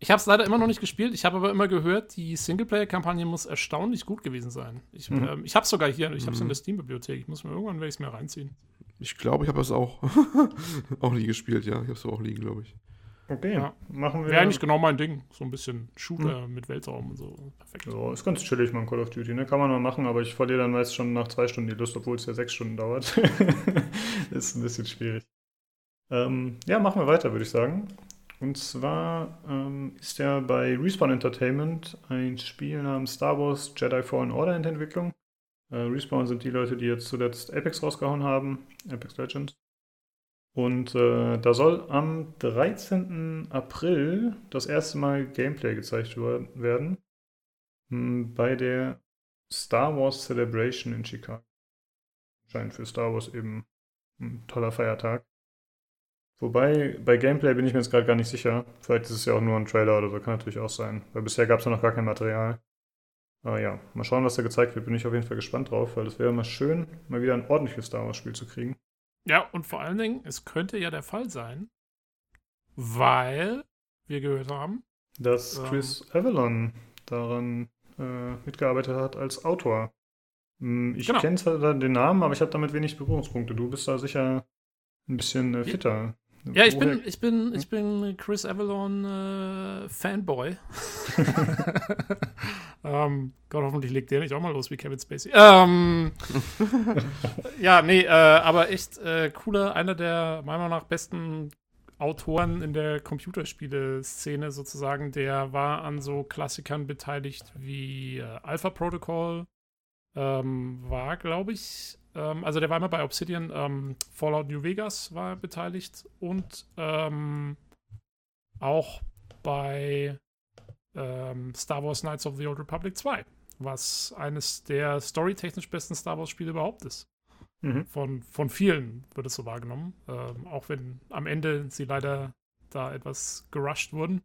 Ich habe es leider immer noch nicht gespielt. Ich habe aber immer gehört, die Singleplayer-Kampagne muss erstaunlich gut gewesen sein. Ich, mhm. ähm, ich habe es sogar hier. Ich habe es mhm. in der Steam-Bibliothek. Ich muss mir irgendwann werde ich mir reinziehen. Ich glaube, ich habe es auch *laughs* auch nie gespielt. Ja, ich habe es auch liegen, glaube ich. Okay, ja. machen wir. Wäre eigentlich genau mein Ding. So ein bisschen Shooter mhm. mit Weltraum und so. Perfekt. So, ist ganz chillig, man Call of Duty. Ne? Kann man mal machen, aber ich verliere dann meist schon nach zwei Stunden die Lust, obwohl es ja sechs Stunden dauert. *laughs* ist ein bisschen schwierig. Ähm, ja, machen wir weiter, würde ich sagen. Und zwar ähm, ist ja bei Respawn Entertainment ein Spiel namens Star Wars Jedi Fallen Order in der Entwicklung. Äh, Respawn sind die Leute, die jetzt zuletzt Apex rausgehauen haben, Apex Legends. Und äh, da soll am 13. April das erste Mal Gameplay gezeigt werden hm, bei der Star Wars Celebration in Chicago. Scheint für Star Wars eben ein toller Feiertag. Wobei, bei Gameplay bin ich mir jetzt gerade gar nicht sicher. Vielleicht ist es ja auch nur ein Trailer oder so, kann natürlich auch sein. Weil bisher gab es ja noch gar kein Material. Aber ja, mal schauen, was da gezeigt wird. Bin ich auf jeden Fall gespannt drauf, weil es wäre mal schön, mal wieder ein ordentliches Star Wars-Spiel zu kriegen. Ja, und vor allen Dingen, es könnte ja der Fall sein, weil wir gehört haben, dass ähm, Chris Avalon daran äh, mitgearbeitet hat als Autor. Hm, ich genau. kenne zwar den Namen, aber ich habe damit wenig Berührungspunkte. Du bist da sicher ein bisschen äh, fitter. Ja, ich bin, ich bin, ich bin Chris Avalon äh, Fanboy. *laughs* ähm, Gott, hoffentlich legt der nicht auch mal los wie Kevin Spacey. Ähm, *laughs* ja, nee, äh, aber echt äh, cooler, einer der meiner Meinung nach besten Autoren in der Computerspiele-Szene sozusagen. Der war an so Klassikern beteiligt wie äh, Alpha Protocol. Ähm, war, glaube ich, ähm, also der war immer bei Obsidian, ähm, Fallout New Vegas war beteiligt und ähm, auch bei ähm, Star Wars Knights of the Old Republic 2, was eines der storytechnisch besten Star Wars-Spiele überhaupt ist. Mhm. Von, von vielen wird es so wahrgenommen, ähm, auch wenn am Ende sie leider da etwas gerusht wurden.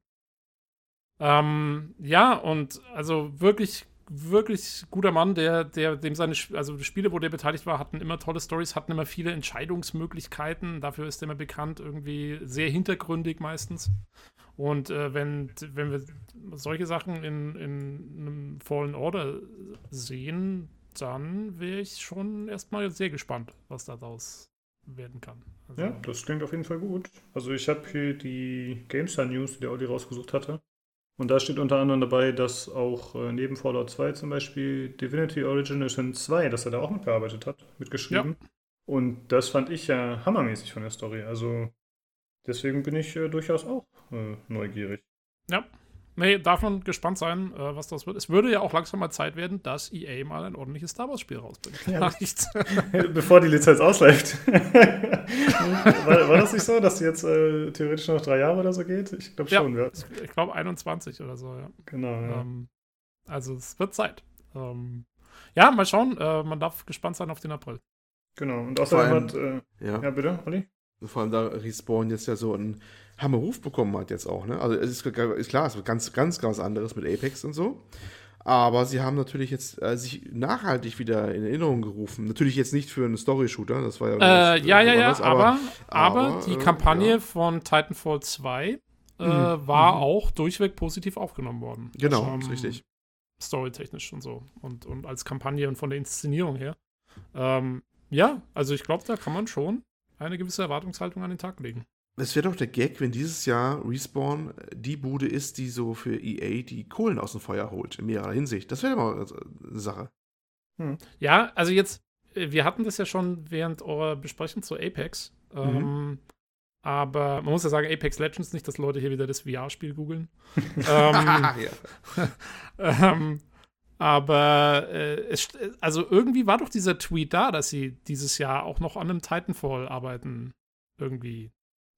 Ähm, ja, und also wirklich wirklich guter Mann, der, der, dem seine, also Spiele, wo der beteiligt war, hatten immer tolle Stories, hatten immer viele Entscheidungsmöglichkeiten. Dafür ist er immer bekannt, irgendwie sehr hintergründig meistens. Und äh, wenn, wenn wir solche Sachen in, in einem Fallen Order sehen, dann wäre ich schon erstmal sehr gespannt, was daraus werden kann. Also, ja, das klingt auf jeden Fall gut. Also ich habe hier die GameStar News, die der Olli rausgesucht hatte. Und da steht unter anderem dabei, dass auch äh, neben Fallout 2 zum Beispiel Divinity Original Sin 2, dass er da auch mitgearbeitet hat, mitgeschrieben. Ja. Und das fand ich ja hammermäßig von der Story. Also deswegen bin ich äh, durchaus auch äh, neugierig. Ja. Nee, darf man gespannt sein, äh, was das wird. Es würde ja auch langsam mal Zeit werden, dass EA mal ein ordentliches Star Wars-Spiel rausbringt. Ja, *laughs* Bevor die Lizenz ausläuft. *laughs* war, war, das nicht so, dass die jetzt äh, theoretisch noch drei Jahre oder so geht? Ich glaube schon. Ja, ich glaube 21 oder so, ja. Genau, ja. Ähm, also es wird Zeit. Ähm, ja, mal schauen. Äh, man darf gespannt sein auf den April. Genau. Und außerdem hat. Äh, ja. ja, bitte, Olli? Vor allem da Respawn jetzt ja so ein Hammerruf bekommen hat jetzt auch. Ne? Also es ist, ist klar, es wird ganz, ganz, ganz anderes mit Apex und so. Aber sie haben natürlich jetzt äh, sich nachhaltig wieder in Erinnerung gerufen. Natürlich jetzt nicht für einen Story-Shooter, das war ja. Äh, ja, ja, ja, aber, aber, aber, die äh, Kampagne ja. von Titanfall 2 äh, mhm. war mhm. auch durchweg positiv aufgenommen worden. Genau, also, ist richtig. Storytechnisch und so. Und, und als Kampagne und von der Inszenierung her. Ähm, ja, also ich glaube, da kann man schon eine gewisse Erwartungshaltung an den Tag legen. Es wäre doch der Gag, wenn dieses Jahr Respawn die Bude ist, die so für EA die Kohlen aus dem Feuer holt, in mehrerer Hinsicht. Das wäre mal eine Sache. Hm. Ja, also jetzt, äh, wir hatten das ja schon während eurer Besprechung zu Apex. Mhm. Ähm, aber man muss ja sagen, Apex Legends, nicht, dass Leute hier wieder das VR-Spiel googeln. *laughs* ähm, *laughs* ähm, aber äh, es, also irgendwie war doch dieser Tweet da, dass sie dieses Jahr auch noch an einem Titanfall arbeiten. Irgendwie.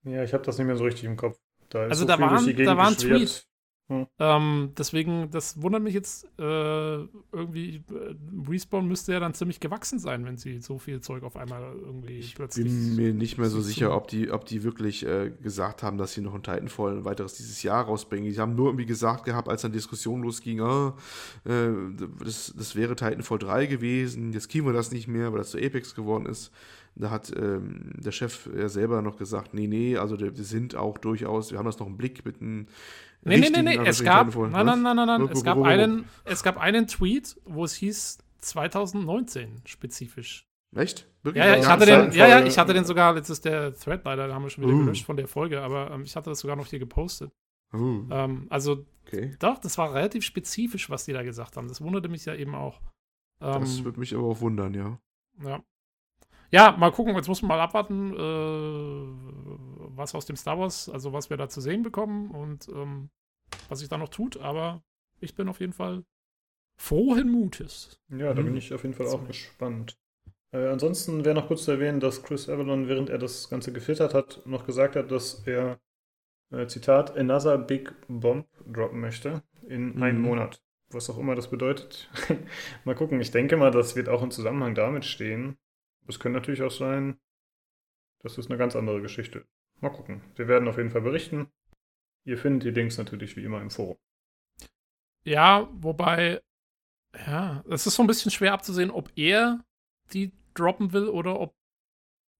Ja, ich habe das nicht mehr so richtig im Kopf. Da also so da, waren, da war ein Tweet. Hm. Ähm, deswegen, das wundert mich jetzt äh, irgendwie. Äh, Respawn müsste ja dann ziemlich gewachsen sein, wenn sie so viel Zeug auf einmal irgendwie ich plötzlich. Ich bin mir nicht mehr so sicher, ob die, ob die wirklich äh, gesagt haben, dass sie noch ein Titanfall ein weiteres dieses Jahr rausbringen. Die haben nur irgendwie gesagt gehabt, als dann Diskussion losging, äh, das, das wäre Titanfall 3 gewesen, jetzt kriegen wir das nicht mehr, weil das zu Apex geworden ist. Da hat ähm, der Chef ja selber noch gesagt, nee, nee, also wir sind auch durchaus, wir haben das noch im Blick mit einem Nee, nee, nee, nee, es gab, nein, nein, nein, nein, nein, es gab einen, es gab einen Tweet, wo es hieß 2019 spezifisch. Echt? Wirklich? Ja, ja, ich hatte den, ja, ja, ich hatte den sogar, jetzt ist der Thread leider, da haben wir schon wieder uh. gelöscht von der Folge, aber ähm, ich hatte das sogar noch hier gepostet. Uh. Ähm, also, okay. doch, das war relativ spezifisch, was die da gesagt haben. Das wunderte mich ja eben auch. Ähm, das würde mich aber auch wundern, ja. Ja. Ja, mal gucken, jetzt muss man mal abwarten, äh, was aus dem Star Wars, also was wir da zu sehen bekommen und ähm, was sich da noch tut, aber ich bin auf jeden Fall frohen Mutes. Ja, da bin mhm. ich auf jeden Fall auch gespannt. Äh, ansonsten wäre noch kurz zu erwähnen, dass Chris Avalon, während er das Ganze gefiltert hat, noch gesagt hat, dass er, äh, Zitat, another big bomb droppen möchte in mhm. einem Monat. Was auch immer das bedeutet. *laughs* mal gucken. Ich denke mal, das wird auch im Zusammenhang damit stehen. Es könnte natürlich auch sein, das ist eine ganz andere Geschichte. Mal gucken. Wir werden auf jeden Fall berichten. Ihr findet die Links natürlich wie immer im Forum. Ja, wobei, ja, es ist so ein bisschen schwer abzusehen, ob er die droppen will oder ob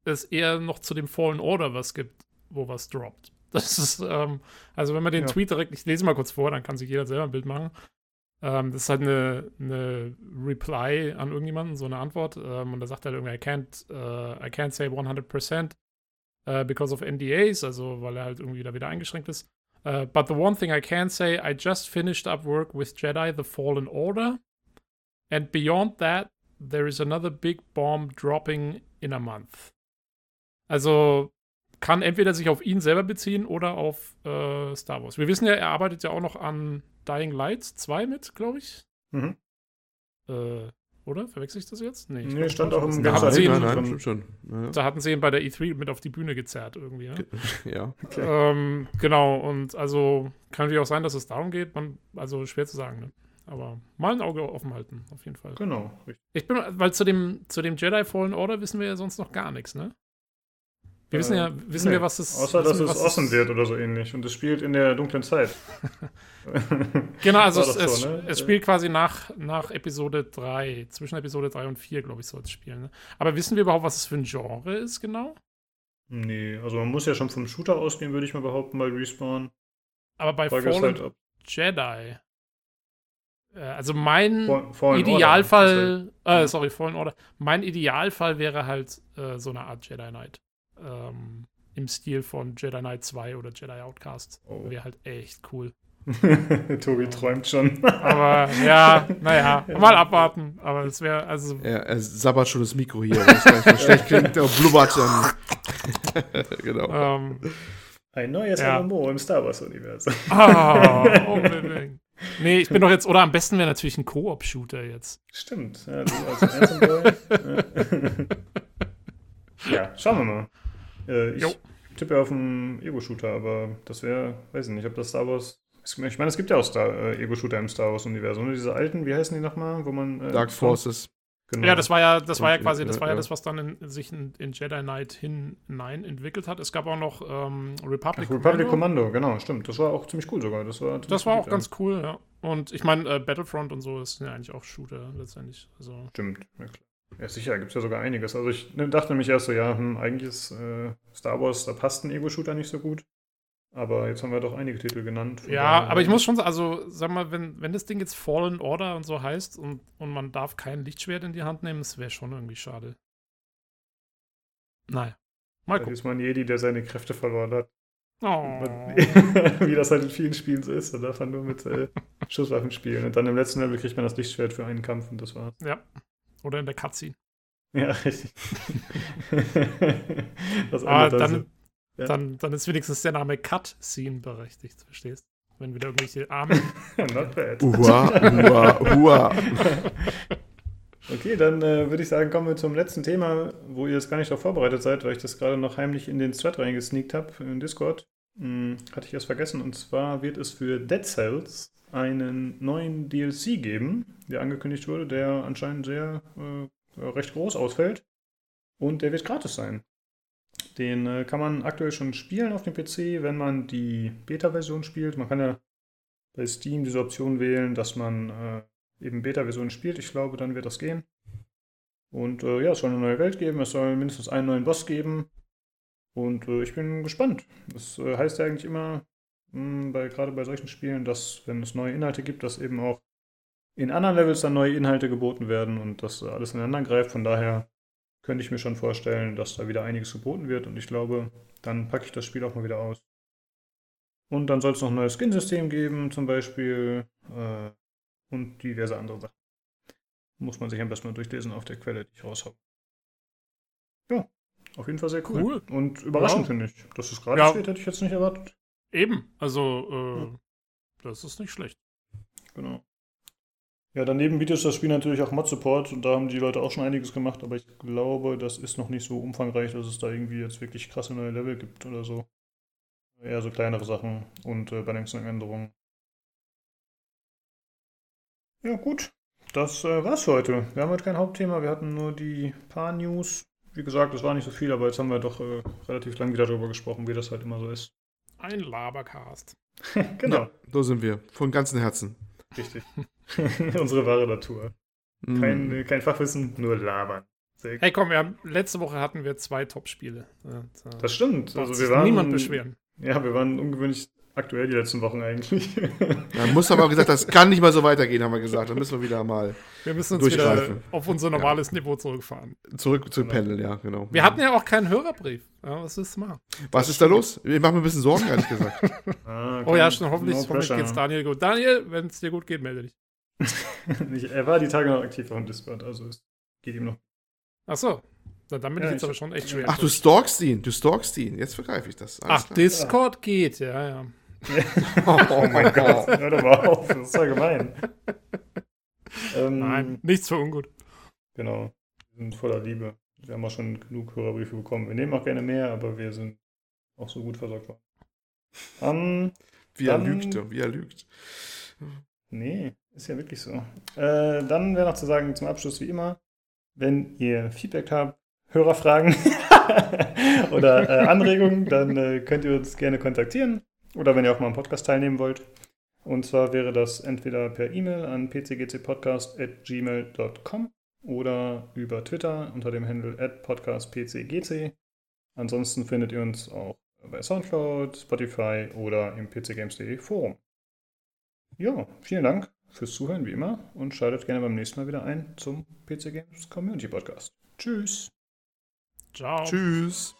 es eher noch zu dem Fallen Order was gibt, wo was droppt. *laughs* Das ist, ähm, also wenn man den ja. Tweet direkt, ich lese mal kurz vor, dann kann sich jeder selber ein Bild machen. Ähm, das ist halt eine, eine Reply an irgendjemanden, so eine Antwort. Ähm, und da sagt er halt irgendwie, I can't, uh, I can't say 100% uh, because of NDAs, also weil er halt irgendwie da wieder eingeschränkt ist. Uh, but the one thing I can say, I just finished up work with Jedi The Fallen Order. And beyond that, there is another big bomb dropping in a month. Also kann entweder sich auf ihn selber beziehen oder auf äh, Star Wars. Wir wissen ja, er arbeitet ja auch noch an Dying Light 2 mit, glaube ich. Mhm. Äh, oder? Verwechsel ich das jetzt? Nee, nee stand auch im da hatten sie ihn, nein, nein, schon. Ja. Da hatten sie ihn bei der E3 mit auf die Bühne gezerrt irgendwie. Ne? *laughs* Ja. Okay. Ähm, genau, und also kann natürlich auch sein, dass es darum geht. Man, also schwer zu sagen, ne? Aber mal ein Auge offen halten, auf jeden Fall. Genau, richtig. Ich bin, weil zu dem, zu dem Jedi Fallen Order wissen wir ja sonst noch gar nichts, ne? Wir wissen ja, wissen nee. wir, was es Außer, dass es offen wird oder so ähnlich. Und es spielt in der dunklen Zeit. *laughs* genau, also es, es, so, ne? es, spielt quasi nach, nach Episode 3. Zwischen Episode 3 und 4, glaube ich, soll es spielen. Ne? Aber wissen wir überhaupt, was es für ein Genre ist, genau? Nee, also man muss ja schon vom Shooter ausgehen, würde ich mal behaupten, bei Respawn. Aber bei Frage Fallen halt, Jedi. Äh, also mein Fallen Idealfall, Order. Äh, sorry, Fallen Order. Mein Idealfall wäre halt äh, so eine Art Jedi Knight ähm, im Stil von Jedi Knight 2 oder Jedi Outcast. Oh. Wäre halt echt cool. *laughs* Tobi träumt schon. Aber ja, naja, mal abwarten. Aber es wäre, also. Ja, er sabbert schon das Mikro hier, weil es gleich schlecht *laughs* klingt, der blubbert dann. *laughs* genau. Um, ähm, Ein neues ja. MMO im Star Wars-Universum. Ah, unbedingt. Nee, ich bin doch jetzt, oder am besten wäre natürlich ein Koop-Shooter jetzt. Stimmt, ja, du als Boy. ja, schauen wir mal. Äh, ich jo. tippe auf einen Ego-Shooter, aber das wäre, weiß ich nicht, ob das Star Wars. Ich meine, es gibt ja auch äh, Ego-Shooter im Star Wars-Universum. Diese alten, wie heißen die nochmal, wo man. Äh, Dark Forces. Genau. Ja, das war ja, das war ja quasi, das war ja, das, was dann in, sich in, in, Jedi Knight hinein entwickelt hat. Es gab auch noch ähm, Republic, Ach, Republic Commando. genau, stimmt. Das war auch ziemlich cool sogar. Das war, das war auch ganz cool, ja. Und ich meine, äh, Battlefront und so ist ja eigentlich auch Shooter letztendlich. Also. Stimmt, ja klar. Ja, sicher, gibt es ja sogar einiges. Also ich ne, dachte nämlich erst so, ja, hm, eigentlich ist äh, Star Wars, da passt ein Ego-Shooter nicht so gut. Aber jetzt haben wir doch einige Titel genannt. Ja, aber ich muss schon sagen, also sag mal, wenn, wenn das Ding jetzt Fallen Order und so heißt und, und man darf kein Lichtschwert in die Hand nehmen, das wäre schon irgendwie schade. Naja. Mal gucken. Ist man Jedi, der seine Kräfte verloren hat. Oh. *laughs* Wie das halt in vielen Spielen so ist. Da darf man nur mit äh, *laughs* Schusswaffen spielen. Und dann im letzten Level kriegt man das Lichtschwert für einen Kampf und das war's. Ja. Oder in der Cutscene. Ja, richtig. *laughs* das Aber dann, ja. dann, dann ist wenigstens der Name Cutscene berechtigt, verstehst Wenn wieder irgendwelche Arme. *laughs* Not bad. Ua, ua, ua. *laughs* Okay, dann äh, würde ich sagen, kommen wir zum letzten Thema, wo ihr jetzt gar nicht darauf vorbereitet seid, weil ich das gerade noch heimlich in den Thread reingesneakt habe, in Discord. Hm, hatte ich erst vergessen. Und zwar wird es für Dead Cells einen neuen DLC geben, der angekündigt wurde, der anscheinend sehr äh, recht groß ausfällt. Und der wird gratis sein. Den äh, kann man aktuell schon spielen auf dem PC, wenn man die Beta-Version spielt. Man kann ja bei Steam diese Option wählen, dass man äh, eben Beta-Version spielt. Ich glaube, dann wird das gehen. Und äh, ja, es soll eine neue Welt geben, es soll mindestens einen neuen Boss geben. Und äh, ich bin gespannt. Das äh, heißt ja eigentlich immer, bei, gerade bei solchen Spielen, dass, wenn es neue Inhalte gibt, dass eben auch in anderen Levels dann neue Inhalte geboten werden und das alles ineinander greift. Von daher könnte ich mir schon vorstellen, dass da wieder einiges geboten wird und ich glaube, dann packe ich das Spiel auch mal wieder aus. Und dann soll es noch ein neues Skin-System geben, zum Beispiel, äh, und diverse andere Sachen. Muss man sich am besten mal durchlesen auf der Quelle, die ich raushabe. Ja, auf jeden Fall sehr cool. Cool. Und überraschend Ja. finde ich. Dass es gratis Ja. wird, hätte ich jetzt nicht erwartet. Eben, also, äh, das ist nicht schlecht. Genau. Ja, daneben bietet das Spiel natürlich auch Mod-Support und da haben die Leute auch schon einiges gemacht, aber ich glaube, das ist noch nicht so umfangreich, dass es da irgendwie jetzt wirklich krasse neue Level gibt oder so. Eher so kleinere Sachen und äh, Balancing-Änderungen. Ja, gut. Das äh, war's für heute. Wir haben heute kein Hauptthema, wir hatten nur die paar News. Wie gesagt, es war nicht so viel, aber jetzt haben wir doch äh, relativ lang wieder darüber gesprochen, wie das halt immer so ist. Ein Labercast. *laughs* genau, Ja, so sind wir. Von ganzem Herzen. richtig. *laughs* Unsere wahre Natur. Mm. Kein, äh, kein Fachwissen, nur labern. Sehr. Hey, komm, wir haben, letzte Woche hatten wir zwei Top-Spiele. Ja, da Das stimmt. Also wir waren, niemand beschweren. Ja, wir waren ungewöhnlich aktuell die letzten Wochen eigentlich. Ja, muss aber auch gesagt, das kann nicht mal so weitergehen, haben wir gesagt. Da müssen wir wieder mal Wir müssen uns wieder auf unser normales Niveau zurückfahren. zurück zu pendeln, ja, genau. Wir hatten ja auch keinen Hörerbrief. Ja, was ist mal? Was ist da los? Ich mache mir ein bisschen Sorgen, ehrlich gesagt. *laughs* Ah, Oh ja, schon, hoffentlich, no hoffentlich pressure. geht's Daniel gut. Daniel, wenn es dir gut geht, melde dich. Ich- er war die Tage noch aktiv auf dem Discord, also es geht ihm noch. Ach so. Na, dann bin Ja, ich jetzt ich- aber schon echt schwer. Ach, du stalkst ihn, du stalkst ihn. Jetzt vergreife ich das. Alles Ach, klar. Discord geht, ja, ja. *laughs* Oh mein Gott. Hör doch mal auf, das ist ja gemein. ähm, Nein, nichts für ungut. Genau. Wir sind voller Liebe. Wir haben auch schon genug Hörerbriefe bekommen. Wir nehmen auch gerne mehr, aber wir sind auch so gut versorgt worden. Ähm, Wie er Dann- lügt, wie er lügt. Nee, ist ja wirklich so. Äh, dann wäre noch zu sagen zum Abschluss wie immer, wenn ihr Feedback habt, Hörerfragen *laughs* oder äh, Anregungen, dann äh, könnt ihr uns gerne kontaktieren oder wenn ihr auch mal am Podcast teilnehmen wollt. Und zwar wäre das entweder per E-Mail an pcgcpodcast.gmail.com oder über Twitter unter dem Handle podcastpcgc. Ansonsten findet ihr uns auch bei Soundcloud, Spotify oder im pcgames.de Forum. Ja, vielen Dank fürs Zuhören wie immer und schaltet gerne beim nächsten Mal wieder ein zum PC Games Community Podcast. Tschüss. Ciao. Tschüss.